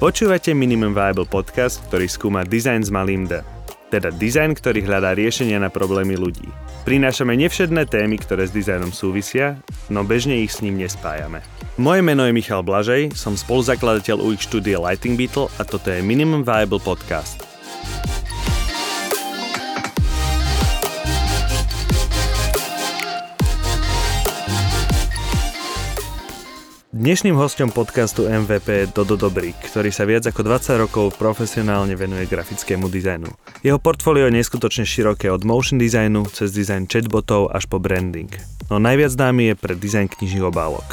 Počúvate Minimum Viable podcast, ktorý skúma dizajn s malým D. Teda dizajn, ktorý hľadá riešenia na problémy ľudí. Prinášame nevšedné témy, ktoré s dizajnom súvisia, no bežne ich s ním nespájame. Moje meno je Michal Blažej, som spoluzakladateľ UX štúdie Lighting Beetle a toto je Minimum Viable podcast. Dnešným hostom podcastu MVP je Dodo Dobrík, ktorý sa viac ako 20 rokov profesionálne venuje grafickému dizajnu. Jeho portfólio je neskutočne široké od motion designu cez dizajn chatbotov až po branding. No najviac známy je pre dizajn knižných obálok.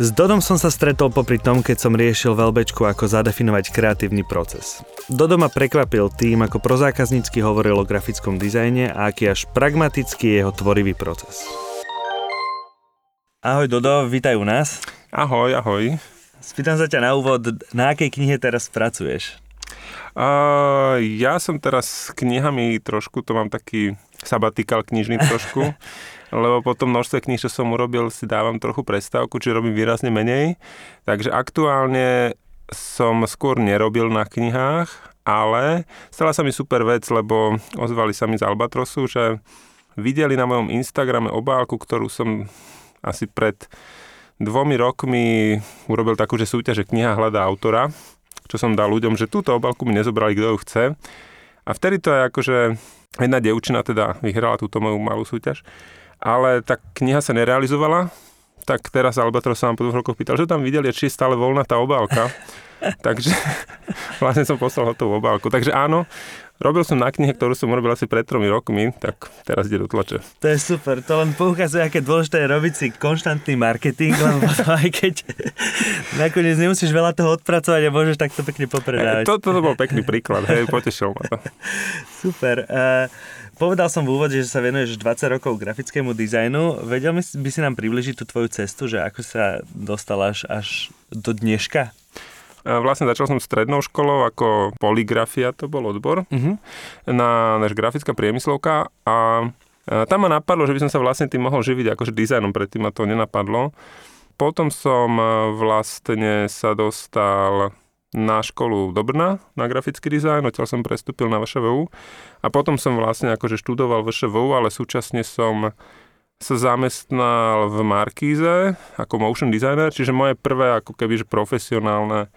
S Dodom som sa stretol popri tom, keď som riešil veľbečku, ako zadefinovať kreatívny proces. Dodo ma prekvapil tým, ako prozákaznícky hovoril o grafickom dizajne a aký až pragmatický je jeho tvorivý proces. Ahoj Dodo, vítaj u nás. Ahoj, ahoj. Spýtam sa ťa na úvod, na akej knihe teraz pracuješ? Uh, ja som teraz s knihami trošku, to mám taký sabatikal knižný trošku, lebo po tom množstve kníh, čo som urobil, si dávam trochu prestávku, či robím výrazne menej. Takže aktuálne som skôr nerobil na knihách, ale stala sa mi super vec, lebo ozvali sa mi z Albatrosu, že videli na mojom Instagrame obálku, ktorú som asi pred dvomi rokmi urobil takú, že súťaž, že kniha hľadá autora, čo som dal ľuďom, že túto obalku mi nezobrali, kto ju chce. A vtedy to je akože jedna dievčina teda vyhrala túto moju malú súťaž, ale tá kniha sa nerealizovala, tak teraz Albatros sa nám po dvoch rokoch pýtal, že tam videli, či je stále voľná tá obálka. Takže vlastne som poslal hotovú obálku. Takže áno, Robil som na knihe, ktorú som robil asi pred tromi rokmi, tak teraz ide do tlače. To je super, to len poukazuje, aké dôležité je robiť si konštantný marketing, lebo aj keď nakoniec nemusíš veľa toho odpracovať a môžeš takto pekne popredávať. Toto to, to bol pekný príklad, hej, potešil ma to. Super. Uh, Povedal som v úvode, že sa venuješ 20 rokov grafickému dizajnu. Vedel by si nám približiť tú tvoju cestu, že ako sa dostal až, až do dneška? Vlastne začal som strednou školou ako poligrafia, to bol odbor, uh-huh. na náš grafická priemyslovka a tam ma napadlo, že by som sa vlastne tým mohol živiť akože dizajnom, predtým ma to nenapadlo. Potom som vlastne sa dostal na školu do Brna na grafický dizajn, odtiaľ som prestúpil na VŠVU a potom som vlastne akože študoval VŠVU, ale súčasne som sa zamestnal v Markíze ako motion designer, čiže moje prvé ako keby profesionálne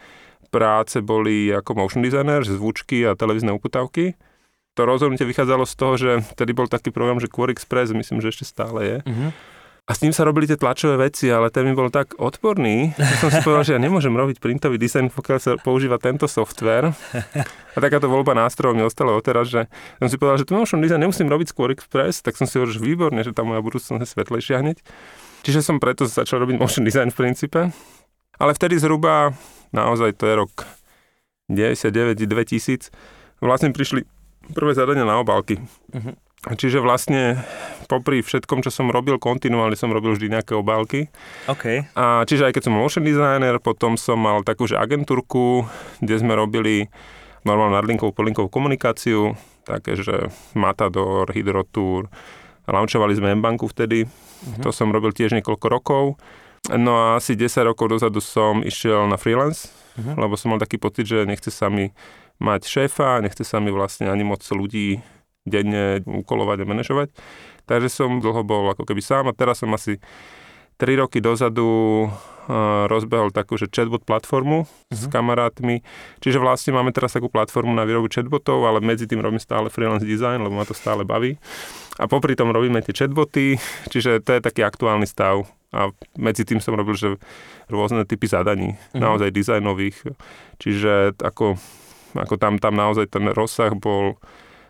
práce boli ako motion designer, zvučky a televízne uputavky. To rozhodnutie vychádzalo z toho, že vtedy bol taký program, že Core Express, myslím, že ešte stále je. Uh-huh. A s ním sa robili tie tlačové veci, ale ten mi bol tak odporný, že som si povedal, že ja nemôžem robiť printový dizajn, pokiaľ sa používa tento software. A takáto voľba nástrojov mi ostala odteraz, že som si povedal, že tu motion design nemusím robiť skôr Express, tak som si hovoril, že výborne, že tá moja budúcnosť je svetlejšia hneď. Čiže som preto začal robiť motion design v princípe. Ale vtedy zhruba, naozaj to je rok 99-2000, vlastne prišli prvé zadania na obálky. Uh-huh. Čiže vlastne popri všetkom, čo som robil, kontinuálne som robil vždy nejaké obálky. Okay. A čiže aj keď som motion designer, potom som mal takú, že agentúrku, kde sme robili normálnu nadlinkovú, podlinkovú komunikáciu, také, že Matador, Hydrotour, launchovali sme M-banku vtedy, uh-huh. to som robil tiež niekoľko rokov. No a asi 10 rokov dozadu som išiel na freelance, uh-huh. lebo som mal taký pocit, že nechce sa mi mať šéfa, nechce sa mi vlastne ani moc ľudí denne ukolovať a manažovať. Takže som dlho bol ako keby sám a teraz som asi 3 roky dozadu uh, rozbehol takú, že chatbot platformu uh-huh. s mhm. kamarátmi. Čiže vlastne máme teraz takú platformu na výrobu chatbotov, ale medzi tým robím stále freelance design, lebo ma to stále baví. A popri tom robíme tie chatboty, čiže to je taký aktuálny stav. A medzi tým som robil, že rôzne typy zadaní, uh-huh. naozaj dizajnových. Čiže ako, ako tam, tam naozaj ten rozsah bol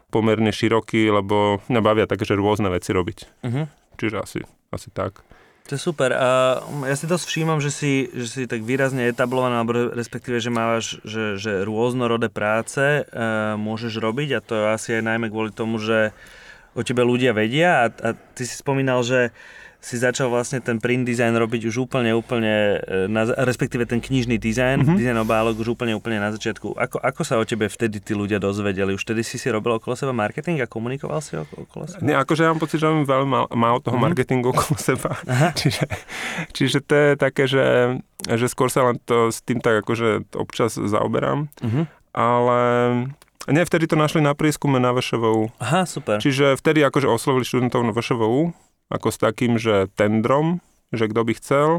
pomerne široký, lebo mňa bavia takže rôzne veci robiť. Uh-huh. Čiže asi, asi tak. To je super. A ja si dosť všímam, že si, že si tak výrazne etablovaný, alebo respektíve, že máš že, že rôznorodé práce e, môžeš robiť a to asi aj najmä kvôli tomu, že o tebe ľudia vedia a, a ty si spomínal, že si začal vlastne ten print design robiť už úplne, úplne, e, na, respektíve ten knižný dizajn, mm-hmm. dizajn obálok už úplne, úplne na začiatku. Ako, ako sa o tebe vtedy tí ľudia dozvedeli? Už vtedy si si robil okolo seba marketing a komunikoval si okolo seba? Nie, akože ja mám pocit, že mám veľmi málo, málo toho mm-hmm. marketingu okolo seba. Aha. Čiže, čiže to je také, že, že skôr sa len to s tým tak akože občas zaoberám. Mm-hmm. Ale nie, vtedy to našli na prieskume na VŠVU. Aha, super. Čiže vtedy akože oslovili študentov na VŠVU ako s takým, že tendrom, že kto by chcel.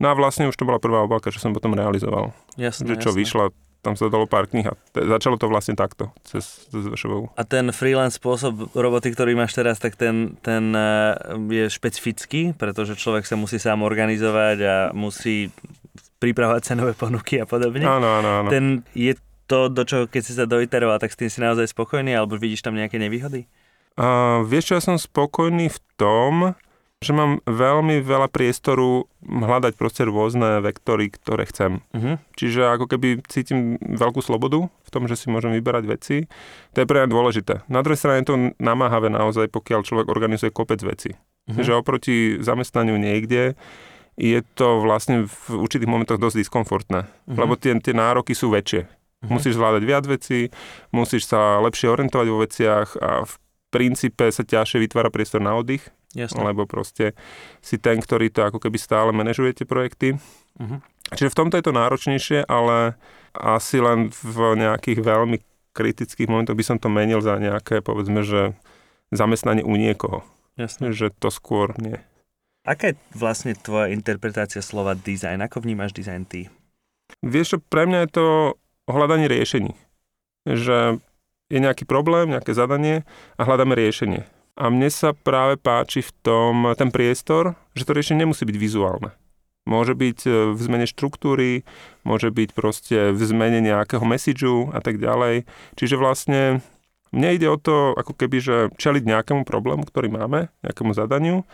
No a vlastne už to bola prvá obálka, čo som potom realizoval. Jasne, že čo jasne. vyšla, tam sa dalo pár kníh a te, začalo to vlastne takto, cez, cez VŠVU. A ten freelance spôsob roboty, ktorý máš teraz, tak ten, ten eh, je špecifický, pretože človek sa musí sám organizovať a musí pripravovať cenové ponuky a podobne. Áno, áno, áno. Ten je to, do čoho keď si sa doiteroval, tak s tým si naozaj spokojný, alebo vidíš tam nejaké nevýhody? Uh, vieš čo, ja som spokojný v tom, že mám veľmi veľa priestoru hľadať proste rôzne vektory, ktoré chcem. Uh-huh. Čiže ako keby cítim veľkú slobodu v tom, že si môžem vyberať veci. To je pre mňa dôležité. Na druhej strane je to namáhavé naozaj, pokiaľ človek organizuje kopec veci. Uh-huh. Že oproti zamestnaniu niekde je to vlastne v určitých momentoch dosť diskomfortné. Uh-huh. Lebo tie, tie nároky sú väčšie. Uh-huh. Musíš zvládať viac vecí, musíš sa lepšie orientovať vo veciach a v princípe sa ťažšie vytvára priestor na oddych Jasne. lebo proste si ten, ktorý to ako keby stále manažuje tie projekty. Uh-huh. Čiže v tomto je to náročnejšie, ale asi len v nejakých veľmi kritických momentoch by som to menil za nejaké, povedzme, že zamestnanie u niekoho. Jasne. Že to skôr nie. Aká je vlastne tvoja interpretácia slova design? Ako vnímaš design ty? Vieš pre mňa je to hľadanie riešení. Že je nejaký problém, nejaké zadanie a hľadáme riešenie. A mne sa práve páči v tom ten priestor, že to riešenie nemusí byť vizuálne. Môže byť e, v zmene štruktúry, môže byť proste v zmene nejakého messageu a tak ďalej. Čiže vlastne mne ide o to, ako keby, že čeliť nejakému problému, ktorý máme, nejakému zadaniu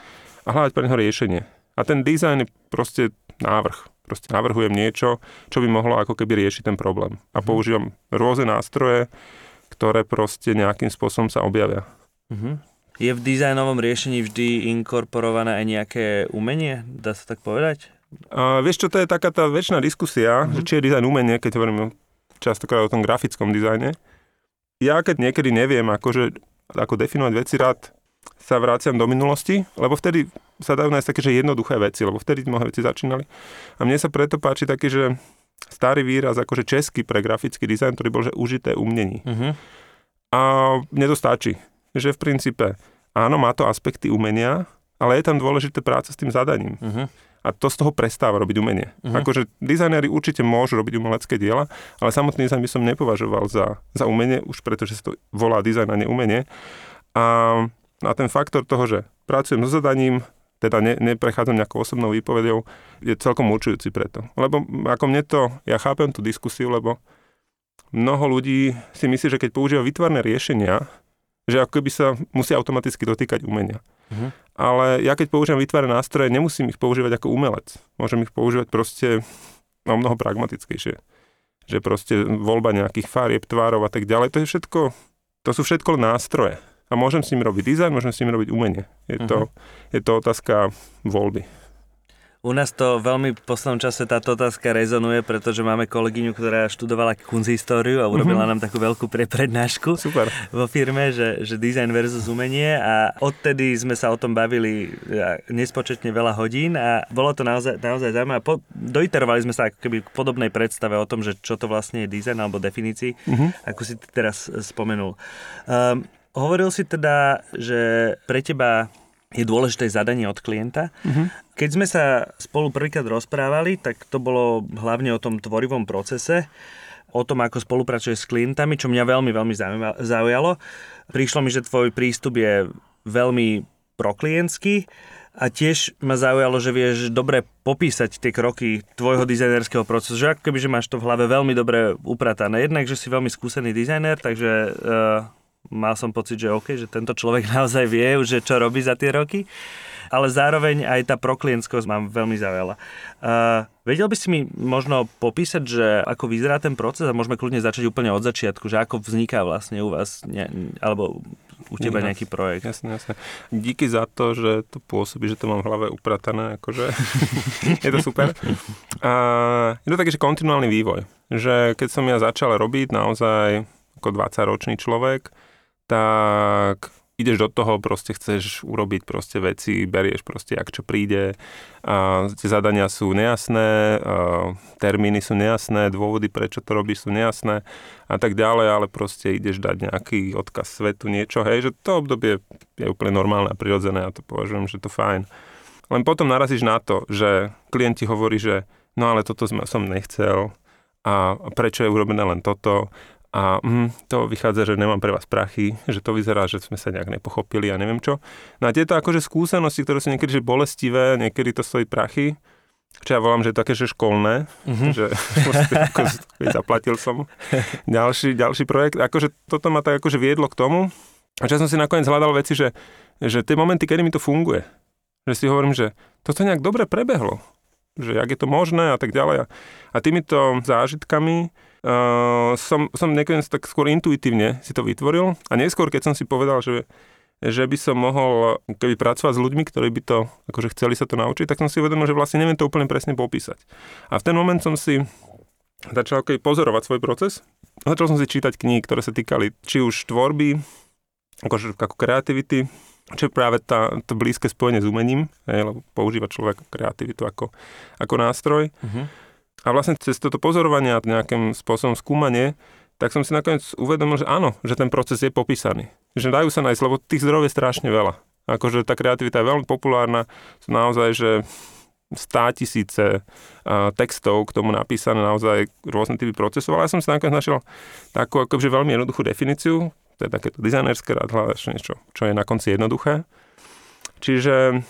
a hľadať pre neho riešenie. A ten dizajn je proste návrh. Proste navrhujem niečo, čo by mohlo ako keby riešiť ten problém. A mhm. používam rôzne nástroje, ktoré proste nejakým spôsobom sa objavia. Uh-huh. Je v dizajnovom riešení vždy inkorporované aj nejaké umenie? Dá sa tak povedať? A vieš čo, to je taká tá väčšiná diskusia, mm-hmm. že či je dizajn umenie, keď hovoríme častokrát o tom grafickom dizajne. Ja keď niekedy neviem, akože, ako definovať veci, rád sa vráciam do minulosti, lebo vtedy sa dajú nájsť také, že jednoduché veci, lebo vtedy mnohé veci začínali. A mne sa preto páči taký, že starý výraz, akože český pre grafický dizajn, ktorý bol, že užité umnení. Mm-hmm. A mne to stačí že v princípe áno, má to aspekty umenia, ale je tam dôležité práca s tým zadaním. Uh-huh. A to z toho prestáva robiť umenie. Uh-huh. Akože dizajnéri určite môžu robiť umelecké diela, ale samotný dizajn by som nepovažoval za, za umenie, už preto, že sa to volá dizajn a nie umenie. A, a ten faktor toho, že pracujem so zadaním, teda ne, neprechádzam nejakou osobnou výpovedou, je celkom určujúci preto. Lebo ako mne to, ja chápem tú diskusiu, lebo mnoho ľudí si myslí, že keď používa vytvarné riešenia, že ako keby sa musí automaticky dotýkať umenia. Uh-huh. Ale ja keď používam vytvárané nástroje, nemusím ich používať ako umelec. Môžem ich používať proste o mnoho pragmatickejšie. Že proste voľba nejakých farieb, tvárov a tak ďalej, to je všetko, to sú všetko nástroje. A môžem s nimi robiť dizajn, môžem s nimi robiť umenie. Je, uh-huh. to, mhm. je to otázka voľby. U nás to veľmi v poslednom čase táto otázka rezonuje, pretože máme kolegyňu, ktorá študovala kunzhistóriu a urobila mm-hmm. nám takú veľkú preprednášku Super. vo firme, že, že design versus umenie a odtedy sme sa o tom bavili nespočetne veľa hodín a bolo to naozaj, naozaj zaujímavé. Po, doiterovali sme sa ako keby k podobnej predstave o tom, že čo to vlastne je design alebo definícii, mm-hmm. ako si teraz spomenul. Um, hovoril si teda, že pre teba je dôležité zadanie od klienta. Uh-huh. Keď sme sa spolu prvýkrát rozprávali, tak to bolo hlavne o tom tvorivom procese, o tom, ako spolupracuješ s klientami, čo mňa veľmi, veľmi zaujalo. Prišlo mi, že tvoj prístup je veľmi proklientský a tiež ma zaujalo, že vieš dobre popísať tie kroky tvojho dizajnerského procesu, že ako keby, že máš to v hlave veľmi dobre upratané. Jednak, že si veľmi skúsený dizajner, takže uh, mal som pocit, že OK, že tento človek naozaj vie, že čo robí za tie roky, ale zároveň aj tá proklientskosť mám veľmi zaujala. Uh, vedel by si mi možno popísať, že ako vyzerá ten proces a môžeme kľudne začať úplne od začiatku, že ako vzniká vlastne u vás, ne, alebo u teba nejaký projekt. Jasne, jasne. Díky za to, že to pôsobí, že to mám v hlave upratané, akože je to super. A je to taký, že kontinuálny vývoj. Že keď som ja začal robiť naozaj ako 20-ročný človek, tak ideš do toho, proste chceš urobiť proste veci, berieš proste, ak čo príde, a tie zadania sú nejasné, termíny sú nejasné, dôvody, prečo to robíš, sú nejasné a tak ďalej, ale proste ideš dať nejaký odkaz svetu, niečo, hej, že to obdobie je úplne normálne a prirodzené a to považujem, že to fajn. Len potom narazíš na to, že klient ti hovorí, že no ale toto som nechcel a prečo je urobené len toto a mm, to vychádza, že nemám pre vás prachy, že to vyzerá, že sme sa nejak nepochopili a neviem čo. No a tieto akože skúsenosti, ktoré sú niekedy že bolestivé, niekedy to stojí prachy, čo ja volám, že je také, že školné, mm-hmm. že ako, zaplatil som ďalší, ďalší projekt. Akože toto ma tak akože viedlo k tomu, a že som si nakoniec hľadal veci, že, že tie momenty, kedy mi to funguje, že si hovorím, že toto nejak dobre prebehlo, že jak je to možné a tak ďalej. A týmito zážitkami uh, som, som nakoniec tak skôr intuitívne si to vytvoril a neskôr, keď som si povedal, že, že by som mohol keby pracovať s ľuďmi, ktorí by to, akože chceli sa to naučiť, tak som si uvedomil, že vlastne neviem to úplne presne popísať. A v ten moment som si začal keby pozorovať svoj proces. Začal som si čítať knihy, ktoré sa týkali či už tvorby, akože ako kreativity, čo je práve tá, to blízke spojenie s umením, lebo používa človek kreativitu ako, ako nástroj. Uh-huh. A vlastne cez toto pozorovanie a nejakým spôsobom skúmanie, tak som si nakoniec uvedomil, že áno, že ten proces je popísaný. Že dajú sa nájsť, lebo tých zdrojov je strašne veľa. Akože tá kreativita je veľmi populárna, sú naozaj, že stá tisíce textov k tomu napísané naozaj rôzne typy procesov, ale ja som si nakoniec našiel takú akože veľmi jednoduchú definíciu, to je takéto dizajnerské rád niečo, čo je na konci jednoduché. Čiže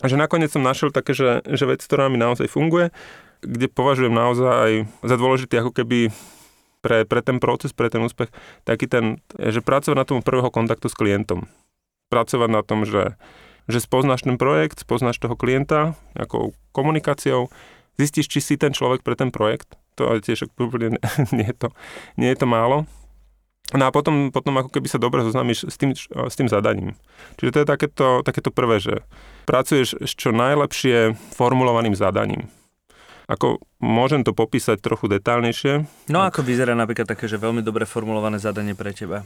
že nakoniec som našiel také, že, že vec, ktorá mi naozaj funguje kde považujem naozaj za dôležitý ako keby pre, pre ten proces, pre ten úspech, taký ten, že pracovať na tom prvého kontaktu s klientom. Pracovať na tom, že, že spoznáš ten projekt, spoznáš toho klienta nejakou komunikáciou, zistíš, či si ten človek pre ten projekt. To je tiež úplne nie je to, nie je to málo. No a potom, potom ako keby sa dobre zoznámiš s tým, s tým zadaním. Čiže to je takéto, takéto prvé, že pracuješ s čo najlepšie formulovaným zadaním. Ako môžem to popísať trochu detálnejšie. No ako vyzerá napríklad také, že veľmi dobre formulované zadanie pre teba?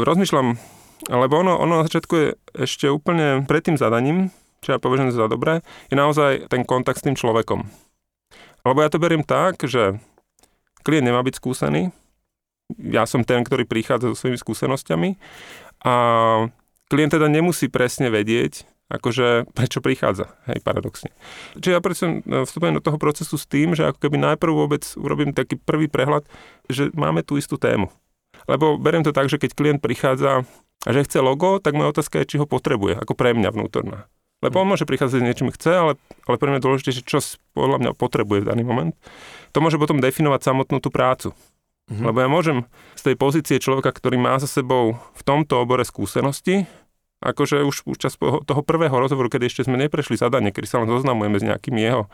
Rozmýšľam, lebo ono, ono na začiatku je ešte úplne pred tým zadaním, čo ja považujem za dobré, je naozaj ten kontakt s tým človekom. Lebo ja to beriem tak, že klient nemá byť skúsený, ja som ten, ktorý prichádza so svojimi skúsenosťami a klient teda nemusí presne vedieť, akože prečo prichádza, hej, paradoxne. Čiže ja predsa e, vstupujem do toho procesu s tým, že ako keby najprv vôbec urobím taký prvý prehľad, že máme tú istú tému. Lebo beriem to tak, že keď klient prichádza a že chce logo, tak moja otázka je, či ho potrebuje, ako pre mňa vnútorná. Lebo on môže prichádzať s niečím chce, ale, ale pre mňa je dôležité, že čo podľa mňa potrebuje v daný moment. To môže potom definovať samotnú tú prácu. Mm-hmm. Lebo ja môžem z tej pozície človeka, ktorý má za sebou v tomto obore skúsenosti, akože už, už čas toho prvého rozhovoru, keď ešte sme neprešli zadanie, kedy sa len zoznamujeme s nejakým jeho,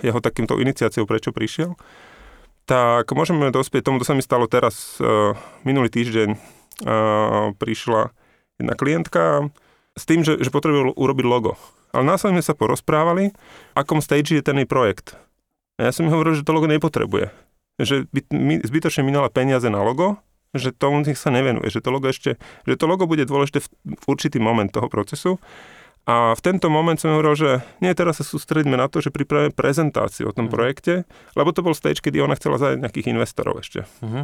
jeho takýmto iniciáciou, prečo prišiel, tak môžeme dospieť tomu, to sa mi stalo teraz, uh, minulý týždeň uh, prišla jedna klientka s tým, že, že potrebuje urobiť logo. Ale následne sa porozprávali, akom stage je ten jej projekt. A ja som mi hovoril, že to logo nepotrebuje. Že by zbytočne minala peniaze na logo, že tomu sa nevenuje, že to logo ešte, že to logo bude dôležité v určitý moment toho procesu. A v tento moment som hovoril, že nie, teraz sa sústredíme na to, že pripravíme prezentáciu o tom uh-huh. projekte, lebo to bol stage, kedy ona chcela zajať nejakých investorov ešte. Uh-huh.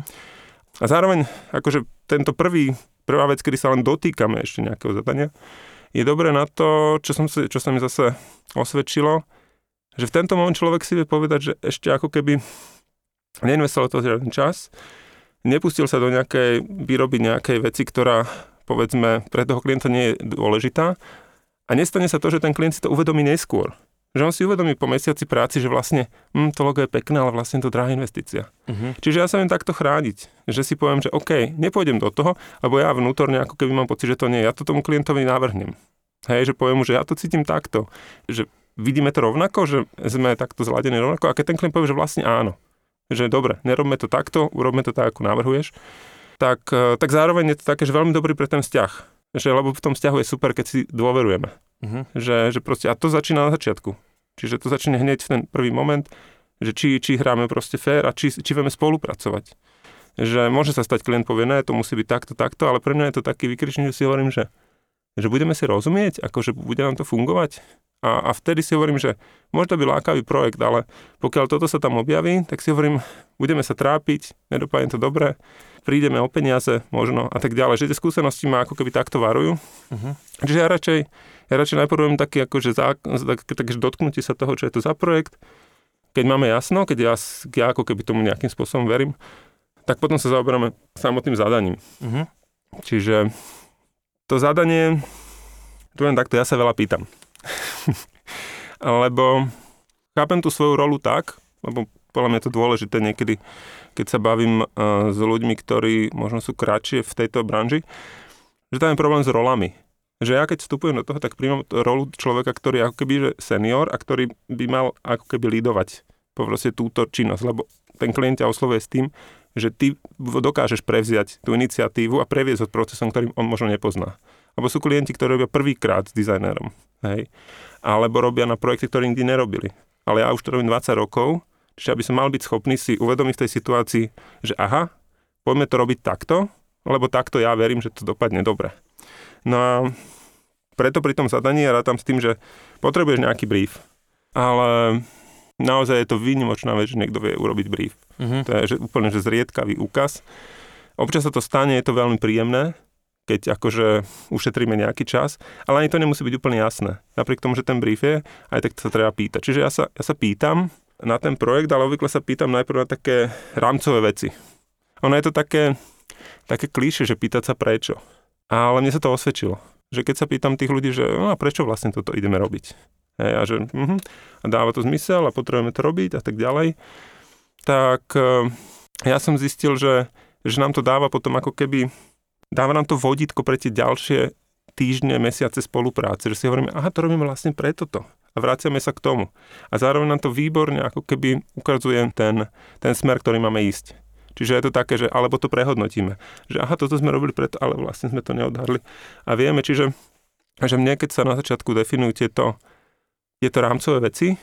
A zároveň, akože tento prvý, prvá vec, kedy sa len dotýkame ešte nejakého zadania, je dobré na to, čo, som si, čo sa mi zase osvedčilo, že v tento moment človek si vie povedať, že ešte ako keby neinvestoval to žiaden čas, nepustil sa do nejakej výroby nejakej veci, ktorá povedzme pre toho klienta nie je dôležitá a nestane sa to, že ten klient si to uvedomí neskôr. Že on si uvedomí po mesiaci práci, že vlastne hm, to logo je pekné, ale vlastne to drahá investícia. Uh-huh. Čiže ja sa viem takto chrániť, že si poviem, že OK, nepôjdem do toho, lebo ja vnútorne ako keby mám pocit, že to nie, ja to tomu klientovi navrhnem. Hej, že poviem mu, že ja to cítim takto, že vidíme to rovnako, že sme takto zladení rovnako a keď ten klient povie, že vlastne áno, že dobre, nerobme to takto, urobme to tak, ako navrhuješ, tak, e, tak zároveň je to také, že veľmi dobrý pre ten vzťah. Že, lebo v tom vzťahu je super, keď si dôverujeme. Uh-huh. Že, že proste, a to začína na začiatku. Čiže to začne hneď v ten prvý moment, že či, či hráme proste fér a či, či vieme spolupracovať. Že môže sa stať, klient povie, ne, to musí byť takto, takto, ale pre mňa je to taký vykričný, že si hovorím, že, že budeme si rozumieť, akože bude nám to fungovať. A, a vtedy si hovorím, že môže to byť lákavý projekt, ale pokiaľ toto sa tam objaví, tak si hovorím, budeme sa trápiť, nedopadne to dobre, prídeme o peniaze možno a tak ďalej. Že tie skúsenosti ma ako keby takto varujú. Uh-huh. Čiže ja radšej, ja radšej najprv robím taký akože zá, tak, takže dotknutie sa toho, čo je to za projekt. Keď máme jasno, keď ja, ja ako keby tomu nejakým spôsobom verím, tak potom sa zaoberáme samotným zadaním. Uh-huh. Čiže to zadanie, tu len takto, ja sa veľa pýtam. Lebo chápem tú svoju rolu tak, lebo podľa mňa je to dôležité niekedy keď sa bavím uh, s ľuďmi, ktorí možno sú kratšie v tejto branži, že tam je problém s rolami. Že ja keď vstupujem do toho, tak príjmam rolu človeka, ktorý je ako keby že senior a ktorý by mal ako keby lídovať proste túto činnosť, lebo ten klient ťa oslovuje s tým, že ty dokážeš prevziať tú iniciatívu a previesť od procesom, ktorým on možno nepozná. Lebo sú klienti, ktorí robia prvýkrát s dizajnérom, hej. Alebo robia na projekty, ktoré nikdy nerobili. Ale ja už to robím 20 rokov Čiže aby som mal byť schopný si uvedomiť v tej situácii, že aha, poďme to robiť takto, lebo takto ja verím, že to dopadne dobre. No a preto pri tom zadaní ja rátam s tým, že potrebuješ nejaký brief. Ale naozaj je to výnimočná vec, že niekto vie urobiť brief. Uh-huh. To je že úplne že zriedkavý úkaz. Občas sa to stane, je to veľmi príjemné, keď akože ušetríme nejaký čas, ale ani to nemusí byť úplne jasné. Napriek tomu, že ten brief je, aj tak sa treba pýtať. Čiže ja sa, ja sa pýtam, na ten projekt, ale obvykle sa pýtam najprv na také rámcové veci. Ono je to také, také klíše, že pýtať sa prečo. Ale mne sa to osvedčilo. Že keď sa pýtam tých ľudí, že no a prečo vlastne toto ideme robiť? Hej, a že uh-huh, a dáva to zmysel a potrebujeme to robiť a tak ďalej. Tak uh, ja som zistil, že, že nám to dáva potom ako keby, dáva nám to vodítko pre tie ďalšie týždne, mesiace spolupráce, že si hovoríme, aha, to robíme vlastne pre toto a vraciame sa k tomu. A zároveň nám to výborne ako keby ukazuje ten, ten smer, ktorý máme ísť. Čiže je to také, že alebo to prehodnotíme. Že aha, toto sme robili preto, ale vlastne sme to neodhadli. A vieme, čiže že mne, keď sa na začiatku definujú tieto, tieto rámcové veci,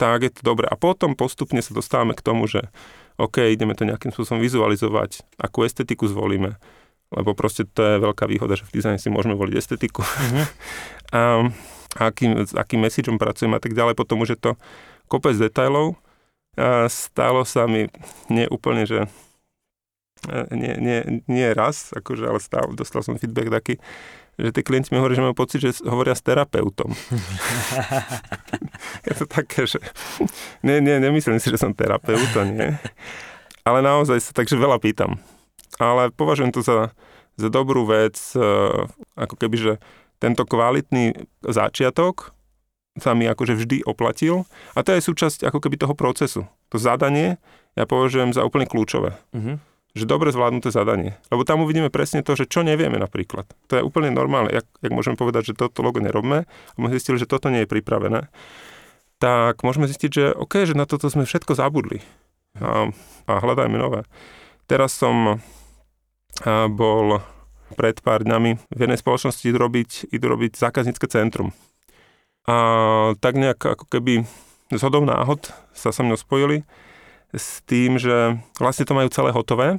tak je to dobre. A potom postupne sa dostávame k tomu, že OK, ideme to nejakým spôsobom vizualizovať, akú estetiku zvolíme, lebo proste to je veľká výhoda, že v dizajne si môžeme voliť estetiku. Mm-hmm. a, akým, s akým messageom pracujem a tak ďalej. Potom už je to kopec detajlov. A stalo sa mi nie úplne, že nie, nie, nie raz, akože, ale stále dostal som feedback taký, že tí klienti mi hovorí, že majú pocit, že hovoria s terapeutom. je to také, že nie, nie, nemyslím si, že som terapeut, to nie. Ale naozaj sa takže veľa pýtam. Ale považujem to za, za dobrú vec, ako keby, že tento kvalitný začiatok sa mi akože vždy oplatil a to je súčasť ako keby toho procesu. To zadanie ja považujem za úplne kľúčové. Uh-huh. Že dobre zvládnuté zadanie. Lebo tam uvidíme presne to, že čo nevieme napríklad. To je úplne normálne. Jak, jak môžeme povedať, že toto logo nerobme, a sme zistili, že toto nie je pripravené, tak môžeme zistiť, že OK, že na toto sme všetko zabudli. A, a hľadajme nové. Teraz som bol pred pár dňami v jednej spoločnosti idú robiť, idú robiť zákaznícke centrum. A tak nejak ako keby z hodou náhod sa so mnou spojili s tým, že vlastne to majú celé hotové,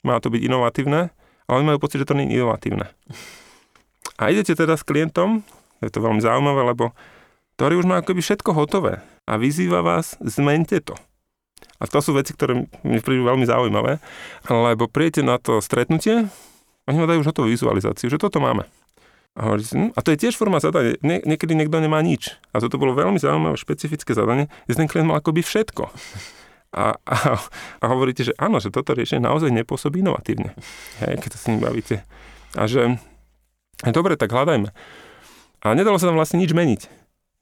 má to byť inovatívne, ale oni majú pocit, že to nie je inovatívne. A idete teda s klientom, je to veľmi zaujímavé, lebo ktorý už má akoby všetko hotové a vyzýva vás, zmente to. A to sú veci, ktoré mi prídu veľmi zaujímavé, lebo príjete na to stretnutie, oni ma dajú už hotovú vizualizáciu, že toto máme. A, hovorí, hm, a to je tiež forma zadania. Nie, niekedy niekto nemá nič. A toto bolo veľmi zaujímavé, špecifické zadanie, kde ten klient mal akoby všetko. A, a, a hovoríte, že áno, že toto riešenie naozaj nepôsobí inovatívne. Hej, keď to s ním bavíte. A že dobre, tak hľadajme. A nedalo sa tam vlastne nič meniť.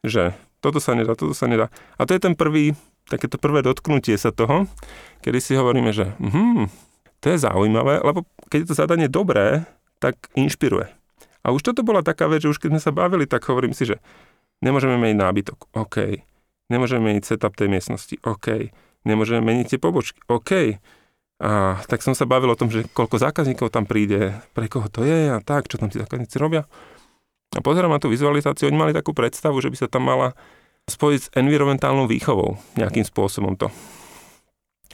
Že toto sa nedá, toto sa nedá. A to je ten prvý, takéto prvé dotknutie sa toho, kedy si hovoríme, že hm, to je zaujímavé, lebo keď je to zadanie dobré, tak inšpiruje. A už toto bola taká vec, že už keď sme sa bavili, tak hovorím si, že nemôžeme meniť nábytok. OK. Nemôžeme meniť setup tej miestnosti. OK. Nemôžeme meniť tie pobočky. OK. A tak som sa bavil o tom, že koľko zákazníkov tam príde, pre koho to je a tak, čo tam tí zákazníci robia. A pozerám na tú vizualizáciu, oni mali takú predstavu, že by sa tam mala spojiť s environmentálnou výchovou nejakým spôsobom to.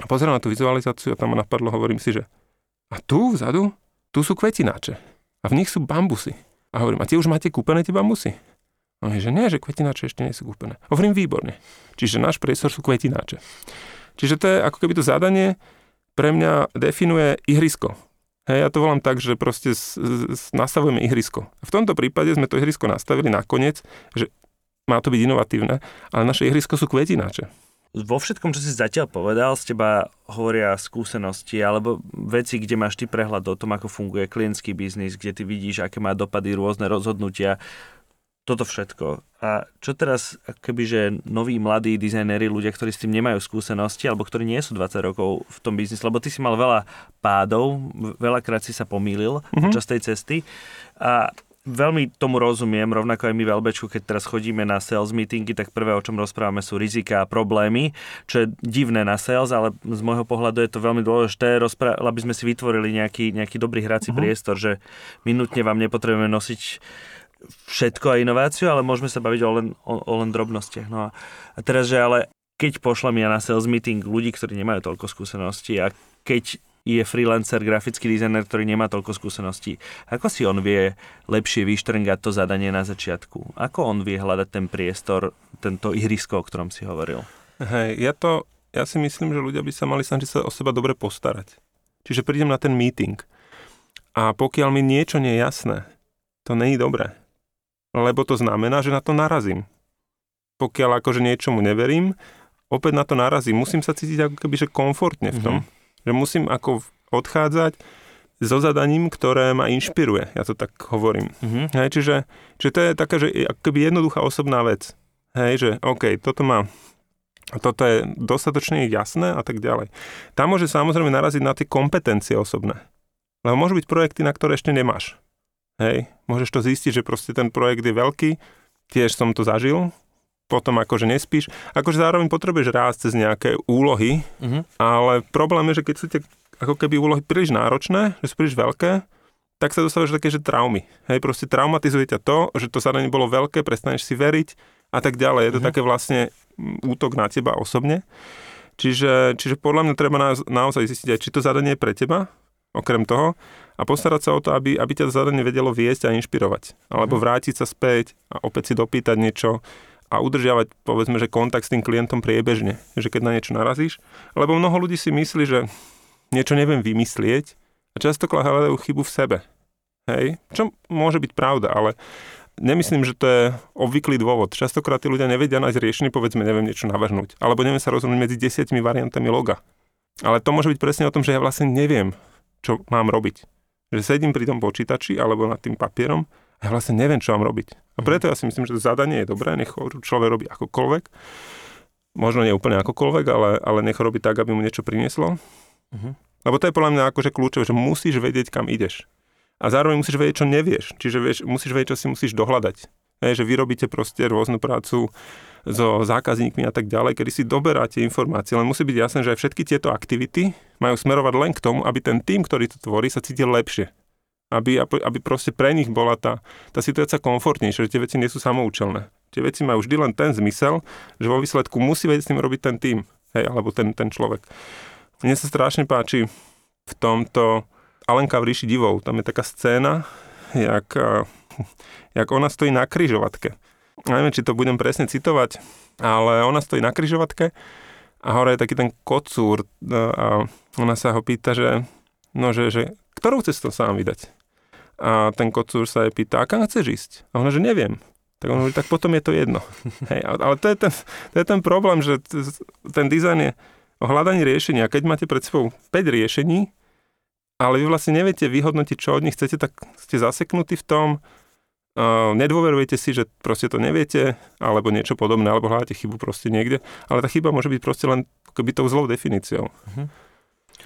A pozerám na tú vizualizáciu a tam ma napadlo, hovorím si, že a tu vzadu, tu sú kvetináče a v nich sú bambusy. A hovorím, a tie už máte kúpené tie bambusy? A on že nie, že kvetináče ešte nie sú kúpené. Hovorím výborne. Čiže náš priestor sú kvetináče. Čiže to je ako keby to zadanie pre mňa definuje ihrisko. Hej, ja to volám tak, že proste s, s, nastavujeme ihrisko. V tomto prípade sme to ihrisko nastavili nakoniec, že má to byť inovatívne, ale naše ihrisko sú kvetináče. Vo všetkom, čo si zatiaľ povedal, z teba hovoria skúsenosti alebo veci, kde máš ty prehľad o tom, ako funguje klientský biznis, kde ty vidíš, aké má dopady rôzne rozhodnutia toto všetko. A čo teraz, kebyže noví mladí dizajnéri, ľudia, ktorí s tým nemajú skúsenosti, alebo ktorí nie sú 20 rokov v tom biznise, lebo ty si mal veľa pádov, veľakrát si sa pomýlil mm-hmm. počas tej cesty a veľmi tomu rozumiem, rovnako aj my v Elbečku, keď teraz chodíme na sales meetingy, tak prvé, o čom rozprávame, sú rizika a problémy, čo je divné na sales, ale z môjho pohľadu je to veľmi dôležité, rozprá- aby sme si vytvorili nejaký, nejaký dobrý hrací uh-huh. priestor, že minútne vám nepotrebujeme nosiť všetko a inováciu, ale môžeme sa baviť o len, o, o len drobnostiach. No a, a teraz, že ale keď pošlem ja na sales meeting ľudí, ktorí nemajú toľko skúseností a keď je freelancer, grafický dizajner, ktorý nemá toľko skúseností. Ako si on vie lepšie vyštrngať to zadanie na začiatku? Ako on vie hľadať ten priestor, tento ihrisko, o ktorom si hovoril? Hej, ja to, ja si myslím, že ľudia by sa mali snažiť sa o seba dobre postarať. Čiže prídem na ten meeting a pokiaľ mi niečo nie je jasné, to není dobré lebo to znamená, že na to narazím. Pokiaľ akože niečomu neverím, opäť na to narazím. Musím sa cítiť ako keby, že komfortne v tom. Mm-hmm. Že musím ako odchádzať so zadaním, ktoré ma inšpiruje. Ja to tak hovorím. Mm-hmm. Hej, čiže, čiže to je taká, že ako keby jednoduchá osobná vec. Hej, že OK, toto má toto je dostatočne jasné a tak ďalej. Tam môže samozrejme naraziť na tie kompetencie osobné. Lebo môžu byť projekty, na ktoré ešte nemáš. Hej, môžeš to zistiť, že proste ten projekt je veľký, tiež som to zažil, potom akože nespíš. Akože zároveň potrebuješ rásť cez nejaké úlohy, uh-huh. ale problém je, že keď sú tie ako keby úlohy príliš náročné, že sú príliš veľké, tak sa dostávaš také, že traumy. Hej, proste traumatizuje ťa to, že to zadanie bolo veľké, prestaneš si veriť a tak ďalej. Je to uh-huh. také vlastne útok na teba osobne. Čiže, čiže podľa mňa treba naozaj zistiť aj, či to zadanie je pre teba, okrem toho, a postarať sa o to, aby, aby ťa zadanie vedelo viesť a inšpirovať. Alebo mhm. vrátiť sa späť a opäť si dopýtať niečo a udržiavať, povedzme, že kontakt s tým klientom priebežne, že keď na niečo narazíš. Lebo mnoho ľudí si myslí, že niečo neviem vymyslieť a častokrát hľadajú chybu v sebe. Hej? Čo môže byť pravda, ale nemyslím, že to je obvyklý dôvod. Častokrát tí ľudia nevedia nájsť riešenie, povedzme, neviem niečo navrhnúť. Alebo neviem sa rozhodnúť medzi desiatimi variantami loga. Ale to môže byť presne o tom, že ja vlastne neviem, čo mám robiť že sedím pri tom počítači alebo nad tým papierom ja vlastne neviem, čo mám robiť. A preto ja si myslím, že zadanie je dobré, nech človek robí akokoľvek. Možno nie úplne akokoľvek, ale, ale nech robí tak, aby mu niečo prinieslo. Uh-huh. Lebo to je podľa mňa akože kľúčové, že musíš vedieť, kam ideš. A zároveň musíš vedieť, čo nevieš. Čiže vieš, musíš vedieť, čo si musíš dohľadať. Hej, že vy robíte proste rôznu prácu so zákazníkmi a tak ďalej, kedy si doberáte informácie. Len musí byť jasné, že aj všetky tieto aktivity majú smerovať len k tomu, aby ten tým, ktorý to tvorí, sa cítil lepšie. Aby, aby proste pre nich bola tá, tá situácia komfortnejšia, že tie veci nie sú samoučelné. Tie veci majú vždy len ten zmysel, že vo výsledku musí vedieť s tým robiť ten tým, hej, alebo ten, ten človek. Mne sa strašne páči v tomto Alenka v ríši divov. Tam je taká scéna, jak, jak ona stojí na kryžovatke neviem, či to budem presne citovať, ale ona stojí na kryžovatke a hore je taký ten kocúr a ona sa ho pýta, že, no, že, že ktorou cestou sa mám vydať? A ten kocúr sa jej pýta, a kam chceš ísť? A ona, že neviem. Tak on hovorí, tak potom je to jedno. Hej, ale to je, ten, to je ten problém, že ten dizajn je o hľadaní riešenia. Keď máte pred sebou 5 riešení, ale vy vlastne neviete vyhodnotiť, čo od nich chcete, tak ste zaseknutí v tom, Uh, nedôverujete si, že proste to neviete, alebo niečo podobné, alebo hľadáte chybu proste niekde, ale tá chyba môže byť proste len keby tou zlou definíciou. Uh-huh.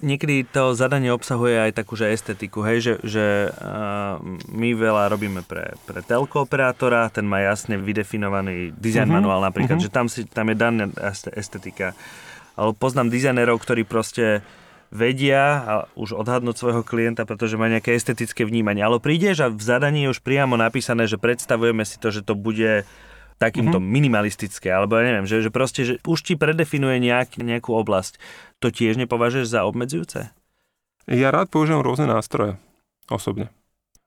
Niekedy to zadanie obsahuje aj takú že estetiku, hej, že, že uh, my veľa robíme pre, pre telko operátora, ten má jasne vydefinovaný design uh-huh. manuál napríklad, uh-huh. že tam, si, tam je daná estetika. Ale poznám dizajnerov, ktorí proste vedia a už odhadnúť svojho klienta, pretože má nejaké estetické vnímanie. Ale prídeš a v zadaní je už priamo napísané, že predstavujeme si to, že to bude takýmto mm-hmm. minimalistické, alebo ja neviem, že, že proste, že už ti predefinuje nejak, nejakú oblasť. To tiež nepovažuješ za obmedzujúce? Ja rád používam rôzne nástroje, osobne.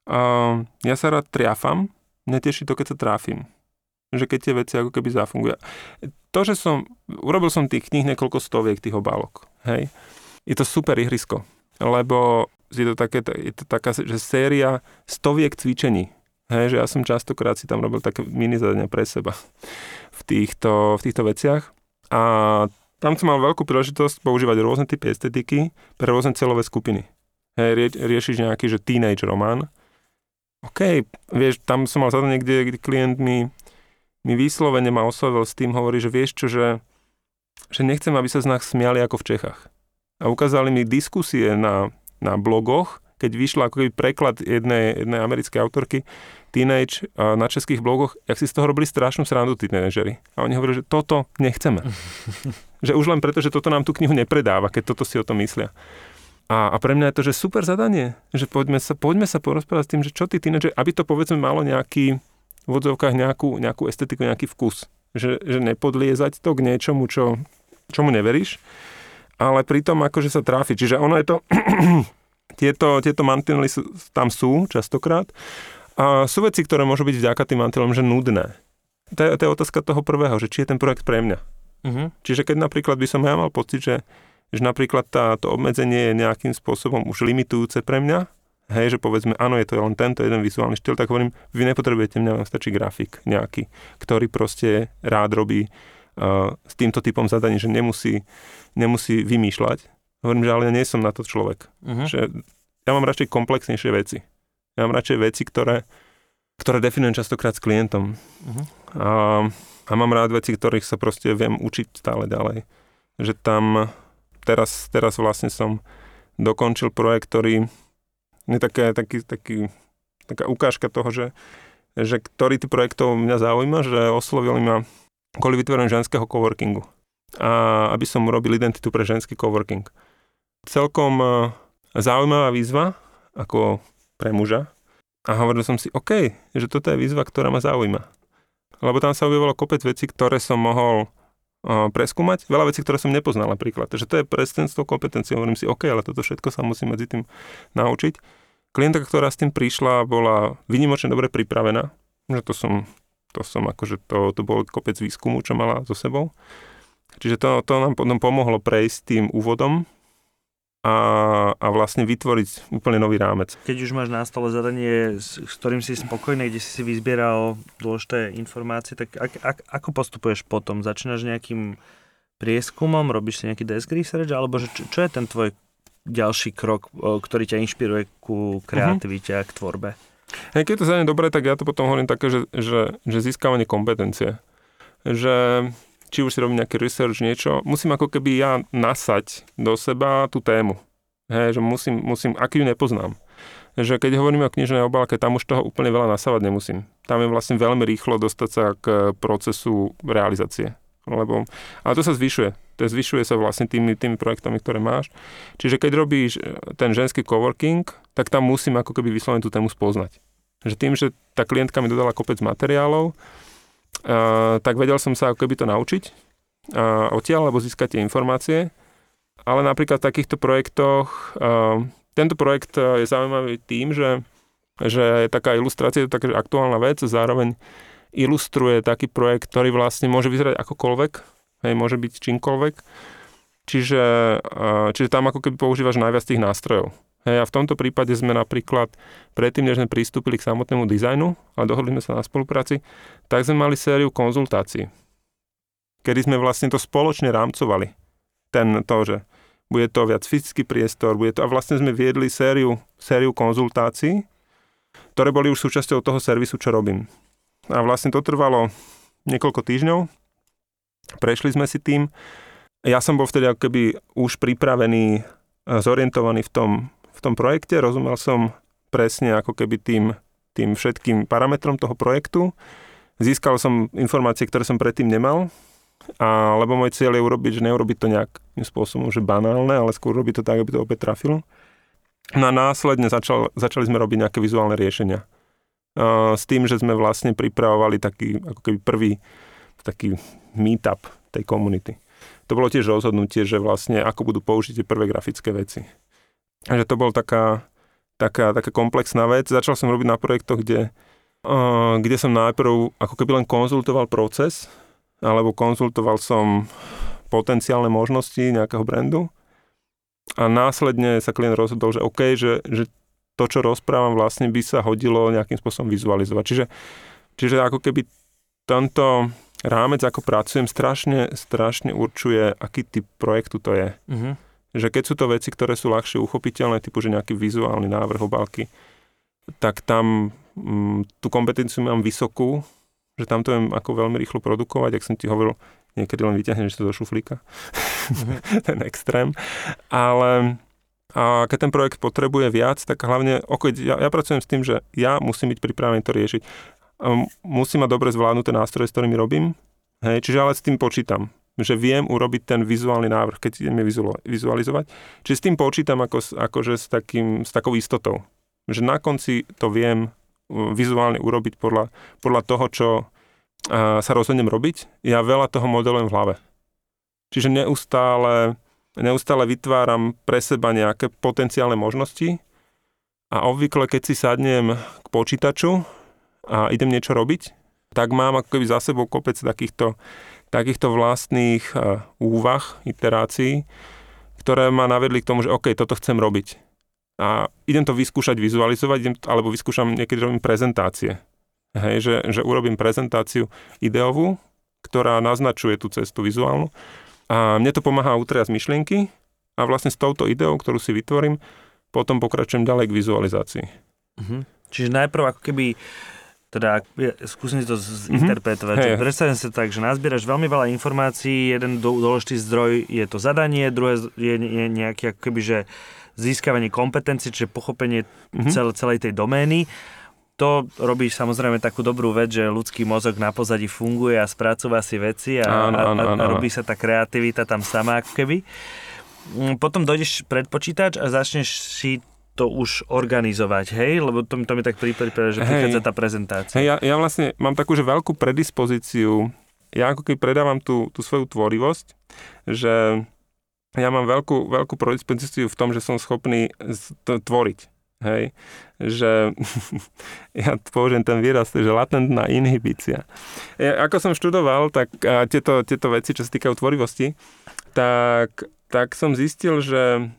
Uh, ja sa rád triafam, neteší to, keď sa tráfim. Že keď tie veci ako keby zafungujú. To, že som, urobil som tých kníh niekoľko stoviek tých obálok, hej, je to super ihrisko, lebo je to, také, je to taká, že séria stoviek cvičení, Hej, že ja som častokrát si tam robil také mini zadania pre seba v týchto, v týchto veciach. A tam som mal veľkú príležitosť používať rôzne typy estetiky pre rôzne celové skupiny. Hej, rie, riešiš nejaký, že teenage román. OK, vieš, tam som mal zadanie, kde, klient mi, mi vyslovene ma oslovil s tým, hovorí, že vieš čo, že, že nechcem, aby sa z nás smiali ako v Čechách. A ukázali mi diskusie na, na blogoch, keď vyšla ako keby preklad jednej, jednej americkej autorky, teenage na českých blogoch, jak si z toho robili strašnú srandu tínežeri. A oni hovorili, že toto nechceme. že už len preto, že toto nám tú knihu nepredáva, keď toto si o tom myslia. A, a pre mňa je to, že super zadanie, že poďme sa, poďme sa porozprávať s tým, že čo tí tínedžeri, aby to povedzme malo nejaký, v odzovkách nejakú, nejakú estetiku, nejaký vkus. Že, že nepodliezať to k niečomu, čo, čomu neveríš, ale pritom akože sa tráfi. Čiže ono je to, tieto, tieto mantinely sú, tam sú častokrát, a sú veci, ktoré môžu byť vďaka tým mantilom, že nudné. To je, to je otázka toho prvého, že či je ten projekt pre mňa. Uh-huh. Čiže keď napríklad by som ja mal pocit, že, že napríklad tá, to obmedzenie je nejakým spôsobom už limitujúce pre mňa, hej, že povedzme, áno, je to len tento jeden vizuálny štýl, tak hovorím, vy nepotrebujete mňa, vám stačí grafik nejaký, ktorý proste rád robí uh, s týmto typom zadaní, že nemusí, nemusí vymýšľať. Hovorím, že ale ja nie som na to človek. Uh-huh. Že ja mám radšej komplexnejšie veci. Ja mám radšej veci, ktoré, ktoré definujem častokrát s klientom. Uh-huh. A, a mám rád veci, ktorých sa proste viem učiť stále ďalej. Že tam teraz, teraz vlastne som dokončil projekt, ktorý je také, taký, taký, taká ukážka toho, že, že ktorý ty projektov mňa zaujíma, že oslovili ma kvôli vytvoreniu ženského coworkingu. A aby som urobil identitu pre ženský coworking. Celkom e, zaujímavá výzva, ako pre muža. A hovoril som si, OK, že toto je výzva, ktorá ma zaujíma. Lebo tam sa objavilo kopec vecí, ktoré som mohol uh, preskúmať, veľa vecí, ktoré som nepoznal napríklad. Takže to je presne s. Hovorím si, OK, ale toto všetko sa musím medzi tým naučiť. Klientka, ktorá s tým prišla, bola vynimočne dobre pripravená. Že to som, to som akože, to, to bol kopec výskumu, čo mala so sebou. Čiže to, to nám potom pomohlo prejsť tým úvodom a, a vlastne vytvoriť úplne nový rámec. Keď už máš na stole zadanie, s, s ktorým si spokojný, kde si si vyzbieral dôležité informácie, tak ak, ak, ako postupuješ potom? Začínaš nejakým prieskumom, robíš si nejaký desk research, alebo že čo, čo je ten tvoj ďalší krok, ktorý ťa inšpiruje ku kreativite uh-huh. a k tvorbe? Hej, keď to zanie dobre, tak ja to potom hovorím také, že, že, že získavanie kompetencie. Že či už si robím nejaký research, niečo, musím ako keby ja nasať do seba tú tému. Hej, že musím, musím, aký ju nepoznám. Že keď hovoríme o knižnej obálke, tam už toho úplne veľa nasávať nemusím. Tam je vlastne veľmi rýchlo dostať sa k procesu realizácie. Lebo, ale to sa zvyšuje. To zvyšuje sa vlastne tými, tými projektami, ktoré máš. Čiže keď robíš e, ten ženský coworking, tak tam musím ako keby vyslovene tú tému spoznať. Že tým, že tá klientka mi dodala kopec materiálov, tak vedel som sa ako keby to naučiť odtiaľ, alebo získať tie informácie. Ale napríklad v takýchto projektoch, tento projekt je zaujímavý tým, že, že je taká ilustrácia, je taká aktuálna vec, zároveň ilustruje taký projekt, ktorý vlastne môže vyzerať akokoľvek, hej, môže byť čímkoľvek. Čiže, čiže tam ako keby používaš najviac tých nástrojov. Hej, a v tomto prípade sme napríklad, predtým, než sme pristúpili k samotnému dizajnu, a dohodli sme sa na spolupráci, tak sme mali sériu konzultácií, kedy sme vlastne to spoločne rámcovali. Ten, to, že bude to viac fyzický priestor, bude to, a vlastne sme viedli sériu, sériu konzultácií, ktoré boli už súčasťou toho servisu, čo robím. A vlastne to trvalo niekoľko týždňov, prešli sme si tým, ja som bol vtedy ako keby už pripravený, zorientovaný v tom, v tom projekte, rozumel som presne ako keby tým, tým všetkým parametrom toho projektu. Získal som informácie, ktoré som predtým nemal a, lebo môj cieľ je urobiť, že neurobiť to nejakým spôsobom, že banálne, ale skôr robiť to tak, aby to opäť trafilo. No a následne začal, začali sme robiť nejaké vizuálne riešenia. Uh, s tým, že sme vlastne pripravovali taký ako keby prvý taký meetup tej komunity. To bolo tiež rozhodnutie, že vlastne ako budú použiť tie prvé grafické veci. Že to bol taká, taká, taká komplexná vec. Začal som robiť na projektoch, kde, uh, kde som najprv ako keby len konzultoval proces, alebo konzultoval som potenciálne možnosti nejakého brandu a následne sa klient rozhodol, že OK, že, že to, čo rozprávam, vlastne by sa hodilo nejakým spôsobom vizualizovať. Čiže, čiže ako keby tento rámec, ako pracujem, strašne, strašne určuje, aký typ projektu to je. Uh-huh. Že keď sú to veci, ktoré sú ľahšie uchopiteľné, typu, že nejaký vizuálny návrh obálky, tak tam m, mm, tú kompetenciu mám vysokú, že tam to viem ako veľmi rýchlo produkovať, ak som ti hovoril, niekedy len vyťahneš to do šuflíka, mm-hmm. ten extrém. Ale a keď ten projekt potrebuje viac, tak hlavne, okay, ja, ja pracujem s tým, že ja musím byť pripravený to riešiť. Um, musím mať dobre zvládnuté nástroje, s ktorými robím, hej, čiže ale s tým počítam že viem urobiť ten vizuálny návrh, keď ideme vizualizovať. Čiže s tým počítam ako, akože s, takým, s takou istotou. Že na konci to viem vizuálne urobiť podľa, podľa toho, čo a, sa rozhodnem robiť, ja veľa toho modelujem v hlave. Čiže neustále, neustále vytváram pre seba nejaké potenciálne možnosti a obvykle, keď si sadnem k počítaču a idem niečo robiť, tak mám ako keby za sebou kopec takýchto, takýchto vlastných úvah, iterácií, ktoré ma navedli k tomu, že OK, toto chcem robiť a idem to vyskúšať vizualizovať, idem, alebo vyskúšam niekedy robím prezentácie. Hej, že, že urobím prezentáciu ideovú, ktorá naznačuje tú cestu vizuálnu a mne to pomáha utriať myšlienky a vlastne s touto ideou, ktorú si vytvorím, potom pokračujem ďalej k vizualizácii. Uh-huh. Čiže najprv ako keby teda skúsim si to zinterpretovať. Mm-hmm. Hey. Predstavím sa tak, že nazbieraš veľmi veľa informácií, jeden dôležitý zdroj je to zadanie, druhé je, je nejaký ako keby, že získavanie kompetencií, čiže pochopenie mm-hmm. cel, celej tej domény. To robí samozrejme takú dobrú vec, že ľudský mozog na pozadí funguje a spracúva si veci a, áno, áno, áno. a, a robí sa tá kreativita tam sama ako keby. Mm, potom dojdeš pred počítač a začneš si to už organizovať, hej? Lebo to, to mi tak prípada, že prichádza tá prezentácia. Hej, ja, ja vlastne mám takú, že veľkú predispozíciu, ja ako keď predávam tú, tú svoju tvorivosť, že ja mám veľkú, veľkú predispozíciu v tom, že som schopný tvoriť. Hej, že ja použijem ten výraz, že latentná inhibícia. Ja, ako som študoval, tak tieto, tieto veci, čo sa týkajú tvorivosti, tak, tak som zistil, že,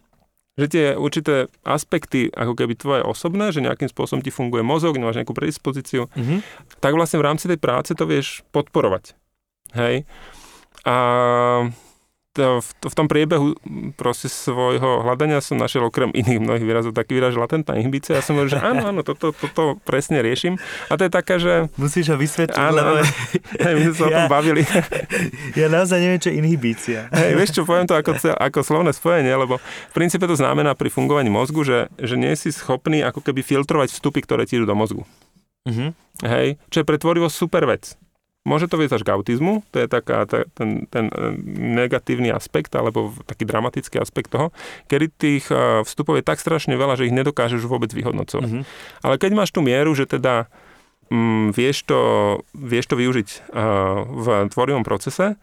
že tie určité aspekty, ako keby tvoje osobné, že nejakým spôsobom ti funguje mozog, nemáš nejakú predispozíciu, mm-hmm. tak vlastne v rámci tej práce to vieš podporovať. Hej. A v, v tom priebehu proste svojho hľadania som našiel okrem iných mnohých výrazov taký výraz, že latentná inhibícia. Ja som hovoril, že áno, áno, toto, toto presne riešim. A to je taká, že... Musíš ho vysvetliť, áno, lebo... Hej, my sme sa ja, o tom bavili. Ja naozaj neviem, čo je inhibícia. Hej, vieš čo, poviem to ako, ako slovné spojenie, lebo v princípe to znamená pri fungovaní mozgu, že, že nie si schopný ako keby filtrovať vstupy, ktoré ti idú do mozgu. Uh-huh. Hej, čo je pre tvorivosť super vec. Môže to viesť až k autizmu, to je taká, ta, ten, ten e, negatívny aspekt, alebo taký dramatický aspekt toho, kedy tých e, vstupov je tak strašne veľa, že ich nedokážeš vôbec vyhodnocovať. Mm-hmm. Ale keď máš tú mieru, že teda mm, vieš, to, vieš to využiť uh, v tvorivom procese,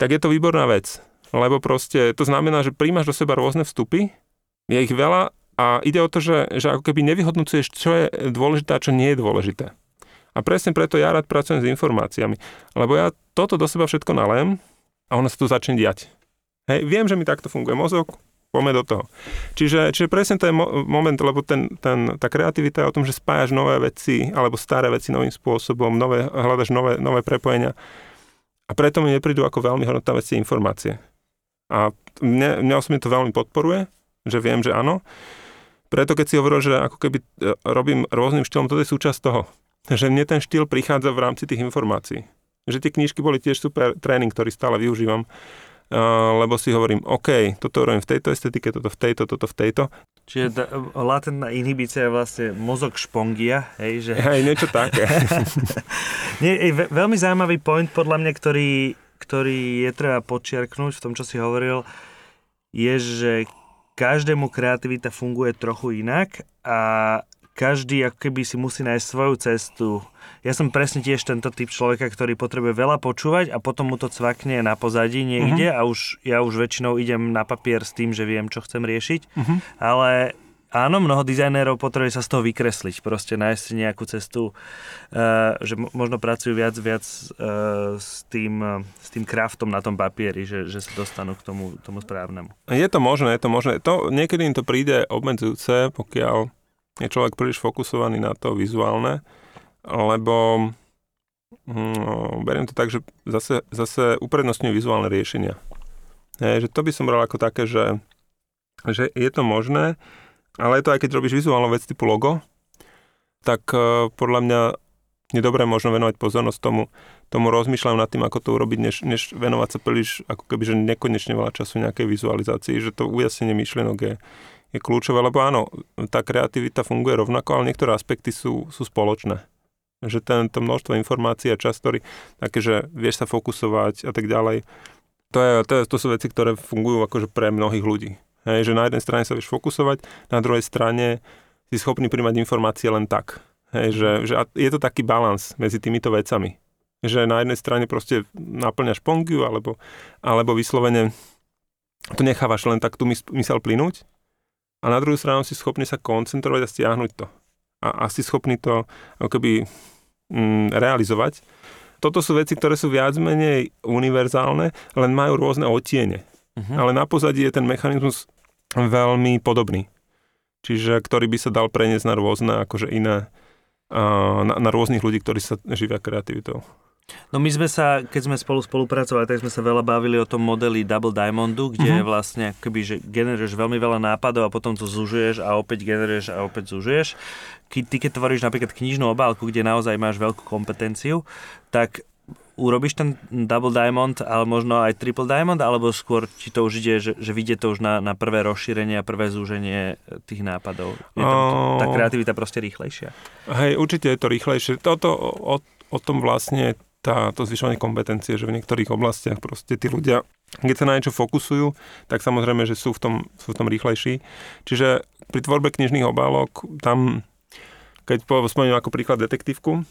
tak je to výborná vec. Lebo proste to znamená, že príjmaš do seba rôzne vstupy, je ich veľa a ide o to, že, že ako keby nevyhodnocuješ, čo je dôležité a čo nie je dôležité. A presne preto ja rád pracujem s informáciami. Lebo ja toto do seba všetko nalém a ono sa tu začne diať. Hej, viem, že mi takto funguje mozog, poďme do toho. Čiže, čiže presne mo- moment, lebo ten, ten, tá kreativita je o tom, že spájaš nové veci alebo staré veci novým spôsobom, nové, hľadaš nové, nové prepojenia. A preto mi neprídu ako veľmi hodnotná veci informácie. A mne, mňa osobne to veľmi podporuje, že viem, že áno. Preto keď si hovoril, že ako keby e, robím rôznym štýlom, to je súčasť toho že mne ten štýl prichádza v rámci tých informácií. Že tie knižky boli tiež super tréning, ktorý stále využívam, lebo si hovorím, OK, toto robím v tejto estetike, toto v tejto, toto v tejto. Čiže tá, latentná inhibícia je vlastne mozog špongia, hej? Že... Hej, niečo také. Nie, veľmi zaujímavý point podľa mňa, ktorý ktorý je treba počiarknúť v tom, čo si hovoril, je, že každému kreativita funguje trochu inak a každý ako keby si musí nájsť svoju cestu. Ja som presne tiež tento typ človeka, ktorý potrebuje veľa počúvať a potom mu to cvakne na pozadí niekde uh-huh. a už, ja už väčšinou idem na papier s tým, že viem, čo chcem riešiť. Uh-huh. Ale áno, mnoho dizajnérov potrebuje sa z toho vykresliť, proste nájsť si nejakú cestu, uh, že možno pracujú viac, viac uh, s, tým, uh, s tým kraftom na tom papieri, že, že sa dostanú k tomu, tomu správnemu. Je to možné, je to možné. To, niekedy im to príde obmedzujúce, pokiaľ je človek príliš fokusovaný na to vizuálne, lebo no, beriem to tak, že zase, zase uprednostňujú vizuálne riešenia. Je, že to by som bral ako také, že, že je to možné, ale je to aj keď robíš vizuálnu vec typu logo, tak uh, podľa mňa je dobré možno venovať pozornosť tomu, tomu rozmýšľam nad tým, ako to urobiť, než, než venovať sa príliš ako keby, že nekonečne veľa času nejakej vizualizácii, že to ujasnenie myšlienok je, je kľúčové, lebo áno, tá kreativita funguje rovnako, ale niektoré aspekty sú, sú spoločné. Že tento množstvo informácií a čas, ktorý také, že vieš sa fokusovať a tak ďalej, to, je, to, je, to sú veci, ktoré fungujú akože pre mnohých ľudí. Hej, že na jednej strane sa vieš fokusovať, na druhej strane si schopný príjmať informácie len tak. Hej, že, že je to taký balans medzi týmito vecami. Že na jednej strane proste naplňaš pongiu, alebo, alebo vyslovene to nechávaš len tak tú mysel plynúť a na druhú stranu si schopný sa koncentrovať a stiahnuť to. A, a si schopný to ako keby mm, realizovať. Toto sú veci, ktoré sú viac menej univerzálne, len majú rôzne otiene. Uh-huh. Ale na pozadí je ten mechanizmus veľmi podobný. Čiže ktorý by sa dal preniesť na rôzne, akože iné, na, na rôznych ľudí, ktorí sa živia kreativitou. No my sme sa, keď sme spolu spolupracovali, tak sme sa veľa bavili o tom modeli Double Diamondu, kde uh-huh. vlastne akoby, že generuješ veľmi veľa nápadov a potom to zužuješ a opäť generuješ a opäť zužuješ. Keď ty keď tvoríš napríklad knižnú obálku, kde naozaj máš veľkú kompetenciu, tak urobíš ten double diamond, ale možno aj triple diamond, alebo skôr ti to už ide, že, že vidie to už na, na prvé rozšírenie a prvé zúženie tých nápadov? Je tam to, tá kreativita proste rýchlejšia? Hej, určite je to rýchlejšie. Toto o, o tom vlastne tá, to zvyšovanie kompetencie, že v niektorých oblastiach proste tí ľudia, keď sa na niečo fokusujú, tak samozrejme, že sú v tom, sú v tom rýchlejší. Čiže pri tvorbe knižných obálok, tam, keď spomeniem ako príklad detektívku,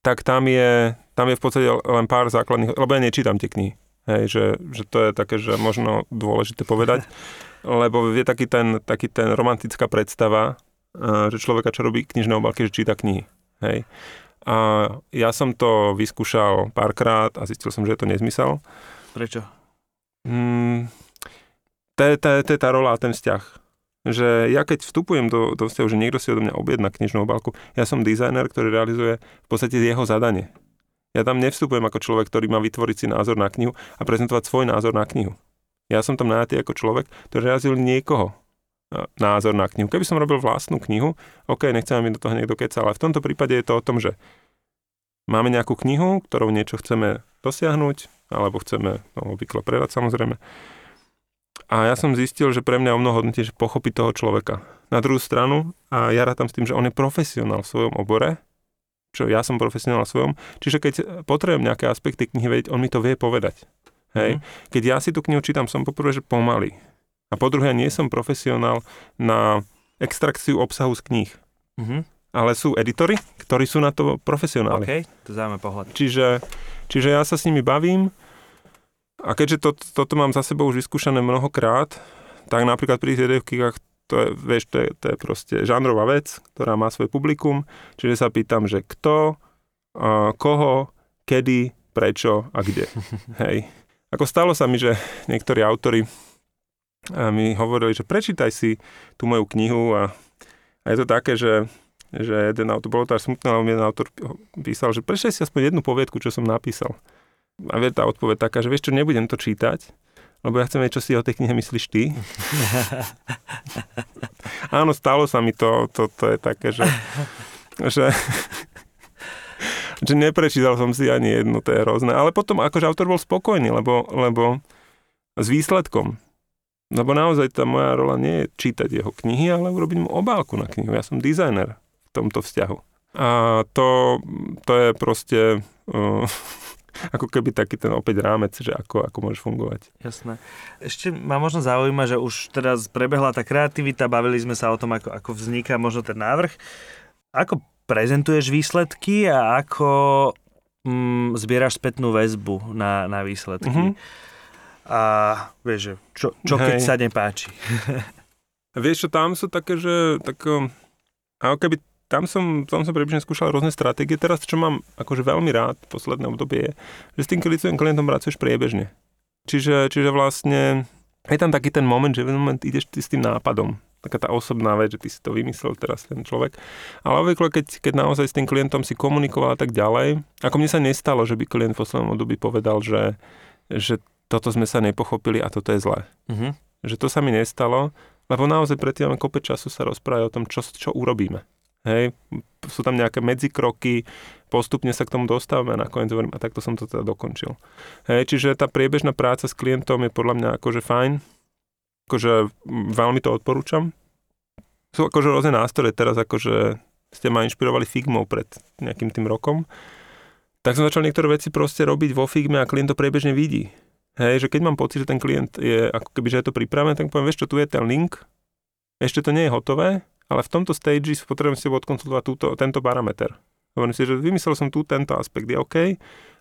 tak tam je, tam je v podstate len pár základných, lebo ja nečítam tie knihy. Hej, že, že to je také, že možno dôležité povedať, lebo je taký ten, taký ten romantická predstava, že človeka, čo robí knižné obálky, že číta knihy. Hej. A ja som to vyskúšal párkrát a zistil som, že je to nezmysel. Prečo? Mm, to, je, to, to je tá rola a ten vzťah že ja keď vstupujem do, do vzťahu, že niekto si odo mňa objedná knižnú obálku, ja som dizajner, ktorý realizuje v podstate jeho zadanie. Ja tam nevstupujem ako človek, ktorý má vytvoriť si názor na knihu a prezentovať svoj názor na knihu. Ja som tam najatý ako človek, ktorý realizuje niekoho názor na knihu. Keby som robil vlastnú knihu, OK, nechcem, aby do toho niekto kecal, ale v tomto prípade je to o tom, že máme nejakú knihu, ktorou niečo chceme dosiahnuť, alebo chceme no, obvykle predať samozrejme a ja som zistil, že pre mňa o mnoho že pochopiť toho človeka. Na druhú stranu, a ja rátam s tým, že on je profesionál v svojom obore, čo ja som profesionál v svojom, čiže keď potrebujem nejaké aspekty knihy vedieť, on mi to vie povedať. Hej. Mm. Keď ja si tú knihu čítam, som poprvé, že pomaly. A po druhé, nie som profesionál na extrakciu obsahu z kníh. Mm-hmm. Ale sú editory, ktorí sú na to profesionáli. OK, to zaujímavé pohľad. Čiže, čiže ja sa s nimi bavím, a keďže to, toto mám za sebou už vyskúšané mnohokrát, tak napríklad pri TDFkách to je, vieš, to je, to je proste žánrová vec, ktorá má svoj publikum, čiže sa pýtam, že kto, uh, koho, kedy, prečo a kde. Hej. Ako stalo sa mi, že niektorí autory mi hovorili, že prečítaj si tú moju knihu a, a je to také, že, že jeden autor, bolo to až smutné, ale jeden autor písal, že prečítaj si aspoň jednu poviedku, čo som napísal. A vie tá odpoveď taká, že vieš čo, nebudem to čítať, lebo ja chcem vedieť, čo si o tej knihe myslíš ty. Áno, stalo sa mi to, to, to je také, že, že, že neprečítal som si ani jednu, to je hrozné. Ale potom akože autor bol spokojný, lebo, lebo s výsledkom. Lebo naozaj tá moja rola nie je čítať jeho knihy, ale urobiť mu obálku na knihu. Ja som dizajner v tomto vzťahu. A to, to je proste... Uh, ako keby taký ten opäť rámec, že ako, ako môžeš fungovať. Jasné. Ešte ma možno zaujíma, že už teraz prebehla tá kreativita, bavili sme sa o tom, ako, ako vzniká možno ten návrh. Ako prezentuješ výsledky a ako mm, zbieraš spätnú väzbu na, na výsledky? Mm-hmm. A vieš, že čo, čo keď sa nepáči? vieš čo, tam sú také, že tak, ako keby tam som, tam som prebežne skúšal rôzne stratégie. Teraz, čo mám akože veľmi rád v posledné obdobie, je, že s tým klientom, klientom pracuješ priebežne. Čiže, čiže vlastne je tam taký ten moment, že v moment ideš ty s tým nápadom. Taká tá osobná vec, že ty si to vymyslel teraz ten človek. Ale obvykle, keď, keď naozaj s tým klientom si komunikoval a tak ďalej, ako mne sa nestalo, že by klient v poslednom období povedal, že, že toto sme sa nepochopili a toto je zlé. Uh-huh. Že to sa mi nestalo, lebo naozaj predtým máme kopec času sa rozprávať o tom, čo, čo urobíme. Hej, sú tam nejaké medzikroky, postupne sa k tomu dostávame a nakoniec hovorím, a takto som to teda dokončil. Hej, čiže tá priebežná práca s klientom je podľa mňa akože fajn, akože veľmi to odporúčam. Sú akože rôzne nástroje teraz, akože ste ma inšpirovali Figmou pred nejakým tým rokom, tak som začal niektoré veci proste robiť vo Figme a klient to priebežne vidí. Hej, že keď mám pocit, že ten klient je ako keby, že je to pripravené, tak poviem, vieš čo, tu je ten link, ešte to nie je hotové, ale v tomto stage potrebujem si odkonsultovať túto, tento parameter. Hovorím si, že vymyslel som tu tento aspekt, je OK.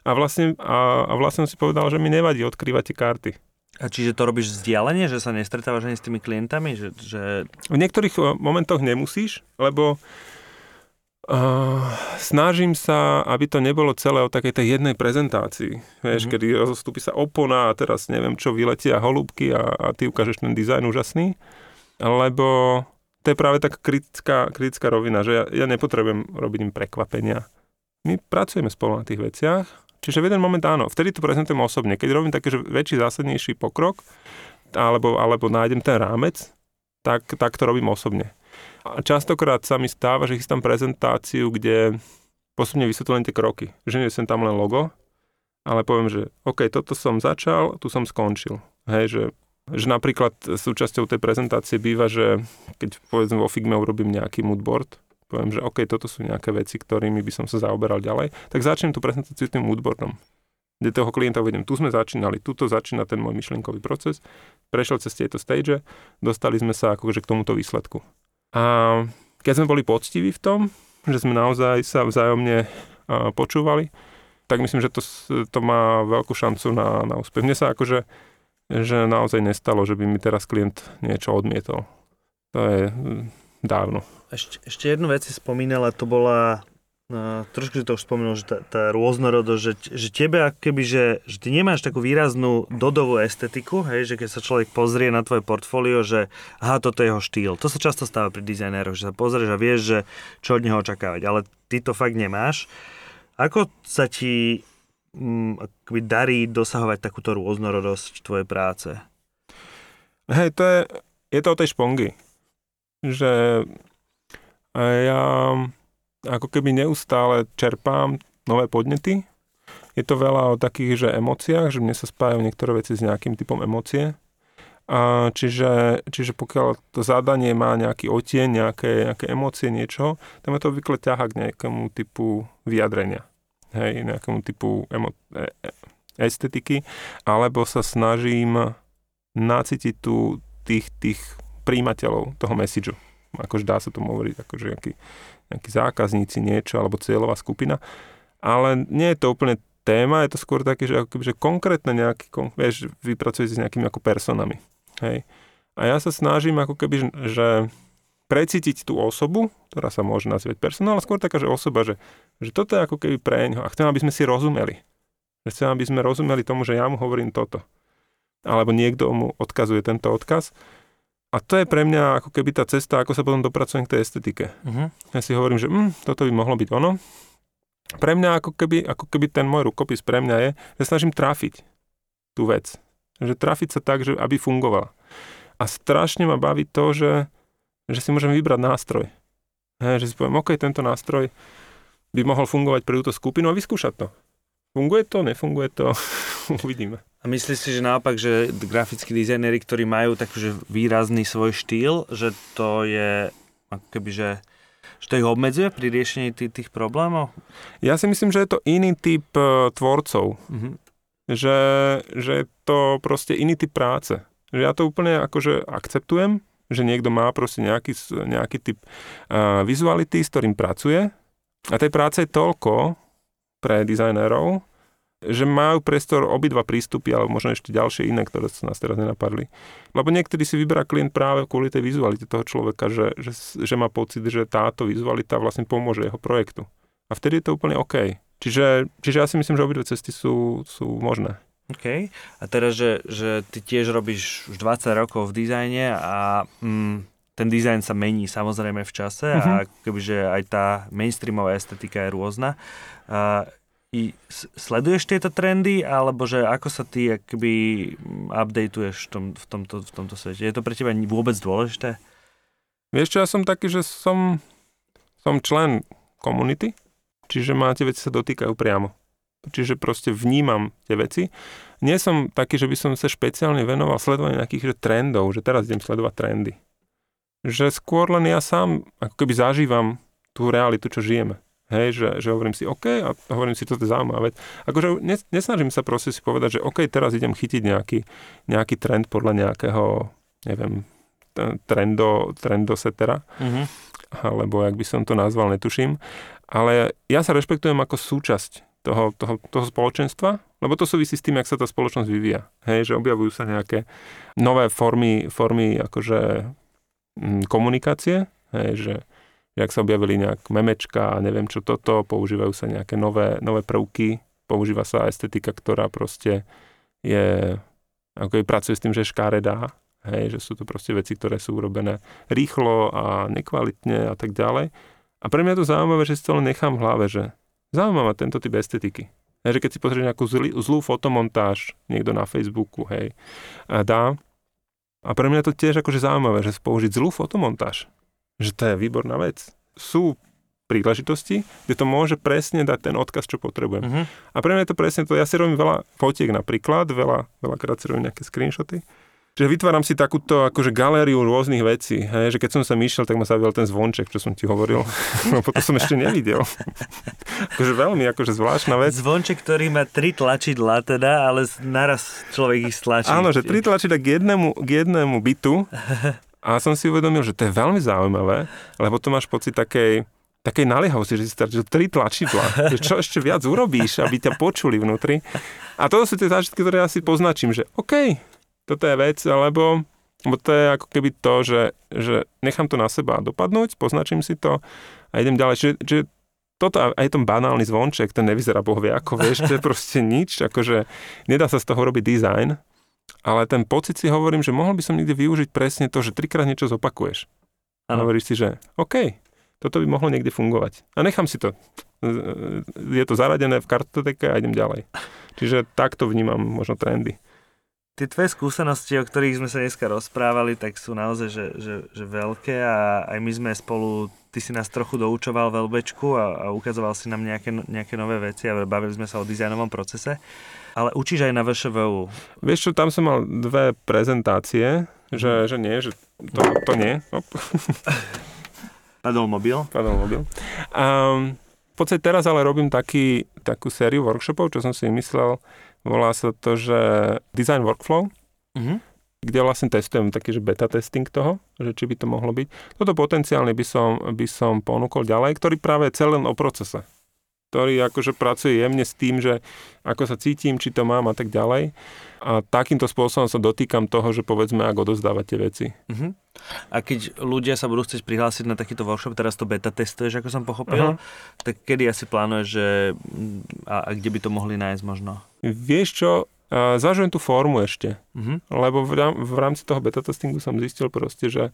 A vlastne, a, a vlastne si povedal, že mi nevadí odkrývať tie karty. A čiže to robíš vzdialenie, že sa nestretávaš ani s tými klientami? Že, že... V niektorých eh, momentoch nemusíš, lebo uh, snažím sa, aby to nebolo celé o takej tej jednej prezentácii. Vieš, mm-hmm. kedy rozostúpi sa opona a teraz neviem čo, vyletia holúbky a, a ty ukážeš ten dizajn úžasný. Lebo to je práve taká kritická, kritická rovina, že ja, ja nepotrebujem robiť im prekvapenia. My pracujeme spolu na tých veciach, čiže v jeden moment áno, vtedy to prezentujem osobne. Keď robím taký že väčší, zásadnejší pokrok, alebo, alebo nájdem ten rámec, tak, tak to robím osobne. Častokrát sa mi stáva, že chystám prezentáciu, kde postupne vysvetľujem tie kroky. Že nie som tam len logo, ale poviem, že OK, toto som začal, tu som skončil. Hej, že že napríklad súčasťou tej prezentácie býva, že keď povedzme vo Figme urobím nejaký moodboard, poviem, že OK, toto sú nejaké veci, ktorými by som sa zaoberal ďalej, tak začnem tú prezentáciu tým moodboardom. Kde toho klienta uvedem, tu sme začínali, tuto začína ten môj myšlienkový proces, prešiel cez tieto stage, dostali sme sa akože k tomuto výsledku. A keď sme boli poctiví v tom, že sme naozaj sa vzájomne počúvali, tak myslím, že to, to má veľkú šancu na, na úspech. Mne sa akože že naozaj nestalo, že by mi teraz klient niečo odmietol. To je hm, dávno. Ešte, ešte jednu vec si spomínala, to bola No, trošku si to už spomenul, že tá, tá rôznorodosť, že, že tebe ako keby, že, že ty nemáš takú výraznú dodovú estetiku, hej, že keď sa človek pozrie na tvoje portfólio, že aha, toto je jeho štýl. To sa často stáva pri dizajnéroch, že sa pozrieš a vieš, že čo od neho očakávať, ale ty to fakt nemáš. Ako sa ti Mm, akoby darí dosahovať takúto rôznorodosť tvojej práce? Hej, to je, je to o tej špongy. Že ja ako keby neustále čerpám nové podnety. Je to veľa o takých, že emóciách, že mne sa spájajú niektoré veci s nejakým typom emócie. Čiže, čiže pokiaľ to zadanie má nejaký otieň, nejaké, nejaké emócie, niečo, tam je to obvykle ťaha k nejakému typu vyjadrenia hej, nejakému typu emo- e- e- estetiky, alebo sa snažím nacítiť tu tých, tých príjimateľov toho messageu. Akože dá sa tomu hovoriť, akože nejaký, nejakí zákazníci, niečo, alebo cieľová skupina. Ale nie je to úplne téma, je to skôr také, že, že konkrétne nejaký, vieš, vypracujete s nejakými ako personami. Hej. A ja sa snažím ako keby, že precítiť tú osobu, ktorá sa môže nazvať personál, ale skôr taká, že osoba, že, že toto je ako keby pre ňo. A chcem, aby sme si rozumeli. Chcem, aby sme rozumeli tomu, že ja mu hovorím toto. Alebo niekto mu odkazuje tento odkaz. A to je pre mňa ako keby tá cesta, ako sa potom dopracujem k tej estetike. Uh-huh. Ja si hovorím, že hm, toto by mohlo byť ono. Pre mňa ako keby, ako keby ten môj rukopis pre mňa je, že snažím trafiť tú vec. Že trafiť sa tak, že aby fungovala. A strašne ma baví to, že že si môžem vybrať nástroj. He, že si poviem, OK, tento nástroj by mohol fungovať pre túto skupinu a vyskúšať to. Funguje to, nefunguje to, uvidíme. Myslíš si, že naopak, že grafickí dizajneri, ktorí majú taký výrazný svoj štýl, že to je ako keby, že Že to ich obmedzuje pri riešení tých, tých problémov? Ja si myslím, že je to iný typ uh, tvorcov. Mm-hmm. Že, že je to proste iný typ práce. Že ja to úplne akože akceptujem, že niekto má proste nejaký, nejaký typ uh, vizuality, s ktorým pracuje. A tej práce je toľko pre dizajnérov, že majú priestor obidva prístupy, alebo možno ešte ďalšie iné, ktoré sa nás teraz nenapadli. Lebo niekedy si vyberá klient práve kvôli tej vizualite toho človeka, že, že, že má pocit, že táto vizualita vlastne pomôže jeho projektu. A vtedy je to úplne OK. Čiže, čiže ja si myslím, že obidve cesty sú, sú možné. OK. A teraz, že, že ty tiež robíš už 20 rokov v dizajne a mm, ten dizajn sa mení samozrejme v čase uh-huh. a mhm. kebyže aj tá mainstreamová estetika je rôzna. A sleduješ tieto trendy, alebo že ako sa ty akby updateuješ v, tom, v, tomto, v tomto svete? Je to pre teba vôbec dôležité? Vieš čo, ja som taký, že som, som člen komunity, čiže ma tie veci sa dotýkajú priamo. Čiže proste vnímam tie veci. Nie som taký, že by som sa špeciálne venoval sledovaniu nejakých že trendov, že teraz idem sledovať trendy. Že skôr len ja sám ako keby zažívam tú realitu, čo žijeme. Hej, že, že hovorím si, OK, a hovorím si, toto je zaujímavé. Akože nesnažím sa proste si povedať, že OK, teraz idem chytiť nejaký, nejaký trend podľa nejakého, neviem, trendo, trendosetera, mm-hmm. alebo jak by som to nazval, netuším. Ale ja sa rešpektujem ako súčasť toho, toho, toho spoločenstva, lebo to súvisí s tým, jak sa tá spoločnosť vyvíja. Hej, že objavujú sa nejaké nové formy, formy akože mm, komunikácie, hej, že jak sa objavili nejak memečka a neviem čo toto, používajú sa nejaké nové, nové prvky, používa sa estetika, ktorá proste je, ako je pracuje s tým, že je škáredá, hej, že sú to proste veci, ktoré sú urobené rýchlo a nekvalitne a tak ďalej. A pre mňa je to zaujímavé, že si to len nechám v hlave, že zaujímavá tento typ estetiky. Hej, že keď si pozrieš nejakú zlý, zlú fotomontáž niekto na Facebooku, hej, dá, a pre mňa je to tiež akože zaujímavé, že použiť zlú fotomontáž že to je výborná vec. Sú príležitosti, kde to môže presne dať ten odkaz, čo potrebujem. Uh-huh. A pre mňa je to presne to, ja si robím veľa fotiek napríklad, veľa, veľakrát si robím nejaké screenshoty, Čiže vytváram si takúto akože galériu rôznych vecí. Hej, že keď som sa myšiel, tak ma zaujal ten zvonček, čo som ti hovoril. No potom som ešte nevidel. akože veľmi akože zvláštna vec. Zvonček, ktorý má tri tlačidla teda, ale naraz človek ich stlačí. Áno, že tri tlačidla k jednému, k jednému bytu A som si uvedomil, že to je veľmi zaujímavé, lebo to máš pocit takej, takej naliehavosti, že si stratil tri tlačidla. že čo ešte viac urobíš, aby ťa počuli vnútri. A to sú tie zážitky, ktoré ja si poznačím, že OK, toto je vec, alebo lebo to je ako keby to, že, že nechám to na seba dopadnúť, poznačím si to a idem ďalej. Čiže, čiže toto aj ten banálny zvonček, ten nevyzerá bohvie ako, vieš, to je proste nič, akože nedá sa z toho robiť dizajn, ale ten pocit si hovorím, že mohol by som niekde využiť presne to, že trikrát niečo zopakuješ. A hovoríš si, že OK, toto by mohlo niekde fungovať. A nechám si to. Je to zaradené v kartoteke a idem ďalej. Čiže takto vnímam možno trendy. Tie tvoje skúsenosti, o ktorých sme sa dneska rozprávali, tak sú naozaj že, že, že veľké a aj my sme spolu, ty si nás trochu doučoval veľbečku a, a ukazoval si nám nejaké, nejaké nové veci a bavili sme sa o dizajnovom procese. Ale učíš aj na VŠVU. Vieš čo, tam som mal dve prezentácie, že, že nie, že to, to nie. Padol mobil. Padol mobil. Um, v podstate teraz ale robím taký, takú sériu workshopov, čo som si myslel, volá sa to, že Design Workflow, uh-huh. kde vlastne testujem taký, že beta testing toho, že či by to mohlo byť. Toto potenciálne by som, by som ponúkol ďalej, ktorý práve je celý o procese ktorý akože pracuje jemne s tým, že ako sa cítim, či to mám a tak ďalej. A takýmto spôsobom sa dotýkam toho, že povedzme, ako odozdávať tie veci. Uh-huh. A keď ľudia sa budú chcieť prihlásiť na takýto workshop, teraz to beta testuješ, ako som pochopil, uh-huh. tak kedy asi plánuješ, že a, a kde by to mohli nájsť možno? Vieš čo, Zvažujem tú formu ešte, uh-huh. lebo v, rám, v rámci toho beta testingu som zistil proste, že,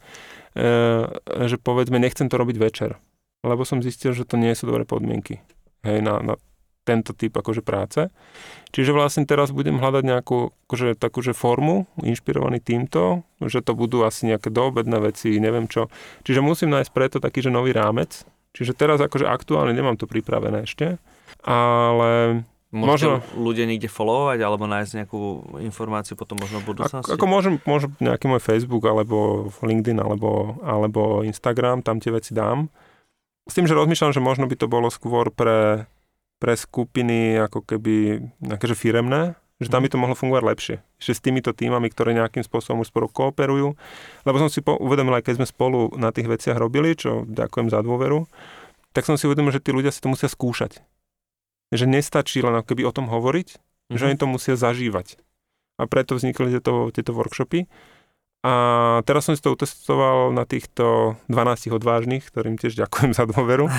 e, že povedzme nechcem to robiť večer, lebo som zistil, že to nie sú dobré podmienky hej, na, na tento typ akože práce. Čiže vlastne teraz budem hľadať nejakú akože, takúže formu, inšpirovaný týmto, že to budú asi nejaké doobedné veci, neviem čo. Čiže musím nájsť preto taký, že nový rámec. Čiže teraz akože aktuálne nemám to pripravené ešte, ale Môžete možno, ľudia niekde followovať alebo nájsť nejakú informáciu potom možno v budúcnosti? Ako, ako môžem, môžem nejaký môj Facebook alebo LinkedIn alebo, alebo Instagram, tam tie veci dám S tým, že rozmýšľam, že možno by to bolo skôr pre, pre skupiny ako keby nejaké že firemné, že tam by to mohlo fungovať lepšie. Že s týmito týmami, ktoré nejakým spôsobom už spolu kooperujú. Lebo som si po, uvedomil, aj keď sme spolu na tých veciach robili, čo ďakujem za dôveru, tak som si uvedomil, že tí ľudia si to musia skúšať. Že nestačí len keby o tom hovoriť, mm-hmm. že oni to musia zažívať. A preto vznikli tieto, tieto workshopy. A teraz som si to utestoval na týchto 12 odvážnych, ktorým tiež ďakujem za dôveru.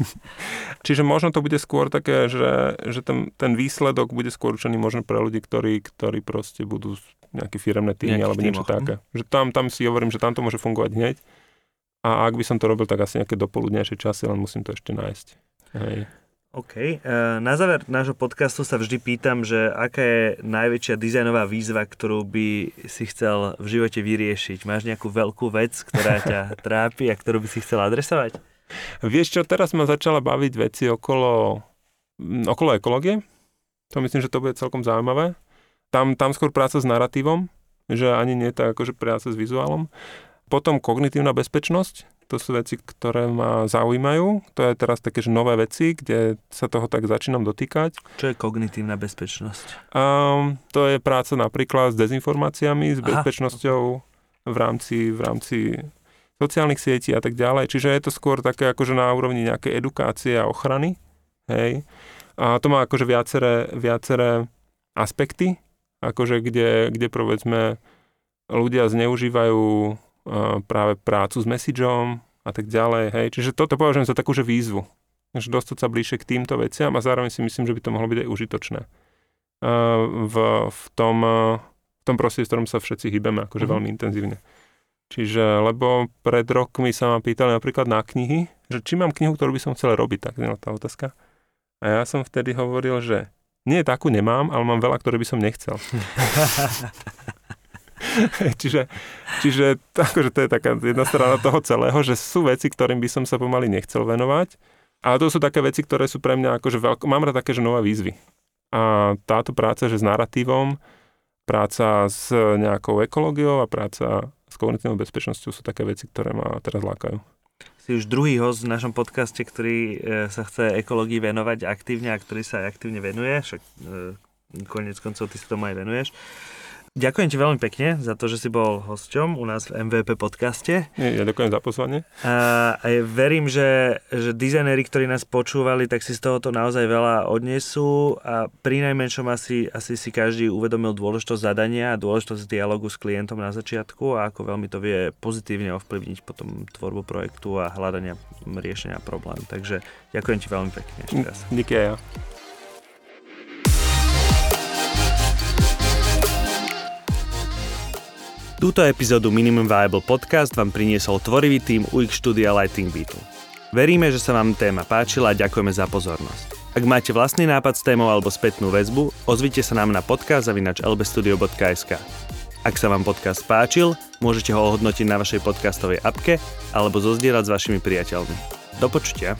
Čiže možno to bude skôr také, že, že ten, ten výsledok bude skôr určený možno pre ľudí, ktorí, ktorí proste budú nejaké firemné týmy alebo niečo týmoch. také. Že tam, tam si hovorím, že tam to môže fungovať hneď. A ak by som to robil, tak asi nejaké dopoludnejšie časy, len musím to ešte nájsť. Hej. OK. E, na záver nášho podcastu sa vždy pýtam, že aká je najväčšia dizajnová výzva, ktorú by si chcel v živote vyriešiť? Máš nejakú veľkú vec, ktorá ťa trápi a ktorú by si chcel adresovať? Vieš čo, teraz ma začala baviť veci okolo, okolo ekológie. To myslím, že to bude celkom zaujímavé. Tam, tam skôr práca s narratívom, že ani nie tak akože práca s vizuálom. Potom kognitívna bezpečnosť, to sú veci, ktoré ma zaujímajú. To je teraz také, že nové veci, kde sa toho tak začínam dotýkať. Čo je kognitívna bezpečnosť? Um, to je práca napríklad s dezinformáciami, s Aha. bezpečnosťou v rámci, v rámci sociálnych sietí a tak ďalej. Čiže je to skôr také akože na úrovni nejakej edukácie a ochrany. Hej. A to má akože viaceré, viaceré aspekty, akože kde, kde povedzme ľudia zneužívajú práve prácu s messageom a tak ďalej. Hej. Čiže toto považujem za takú že výzvu. Že dostať sa bližšie k týmto veciam a zároveň si myslím, že by to mohlo byť aj užitočné. V, v, tom, v tom prostredí, v ktorom sa všetci hýbeme, akože mm-hmm. veľmi intenzívne. Čiže, lebo pred rokmi sa ma pýtali napríklad na knihy, že či mám knihu, ktorú by som chcel robiť, tak je tá otázka. A ja som vtedy hovoril, že nie, takú nemám, ale mám veľa, ktoré by som nechcel. čiže, čiže akože to je taká jedna strana toho celého, že sú veci, ktorým by som sa pomaly nechcel venovať. A to sú také veci, ktoré sú pre mňa akože veľko... Mám rád také, že nové výzvy. A táto práca, že s narratívom, práca s nejakou ekológiou a práca s kognitívnou bezpečnosťou sú také veci, ktoré ma teraz lákajú. Si už druhý host v našom podcaste, ktorý e, sa chce ekológii venovať aktívne a ktorý sa aj aktívne venuje, však e, konec koncov ty si tomu aj venuješ. Ďakujem ti veľmi pekne za to, že si bol hosťom u nás v MVP podcaste. Ja ďakujem za pozvanie. A, a verím, že, že dizajneri, ktorí nás počúvali, tak si z tohoto naozaj veľa odnesú a pri najmenšom asi, asi si každý uvedomil dôležitosť zadania a dôležitosť dialogu s klientom na začiatku a ako veľmi to vie pozitívne ovplyvniť potom tvorbu projektu a hľadania riešenia problém. Takže ďakujem ti veľmi pekne ešte raz. Díky ja. Túto epizódu Minimum Viable Podcast vám priniesol tvorivý tým UX štúdia Lighting Beetle. Veríme, že sa vám téma páčila a ďakujeme za pozornosť. Ak máte vlastný nápad s témou alebo spätnú väzbu, ozvite sa nám na podcast.lbstudio.sk. Ak sa vám podcast páčil, môžete ho ohodnotiť na vašej podcastovej apke alebo zozdieľať s vašimi priateľmi. Do počutia.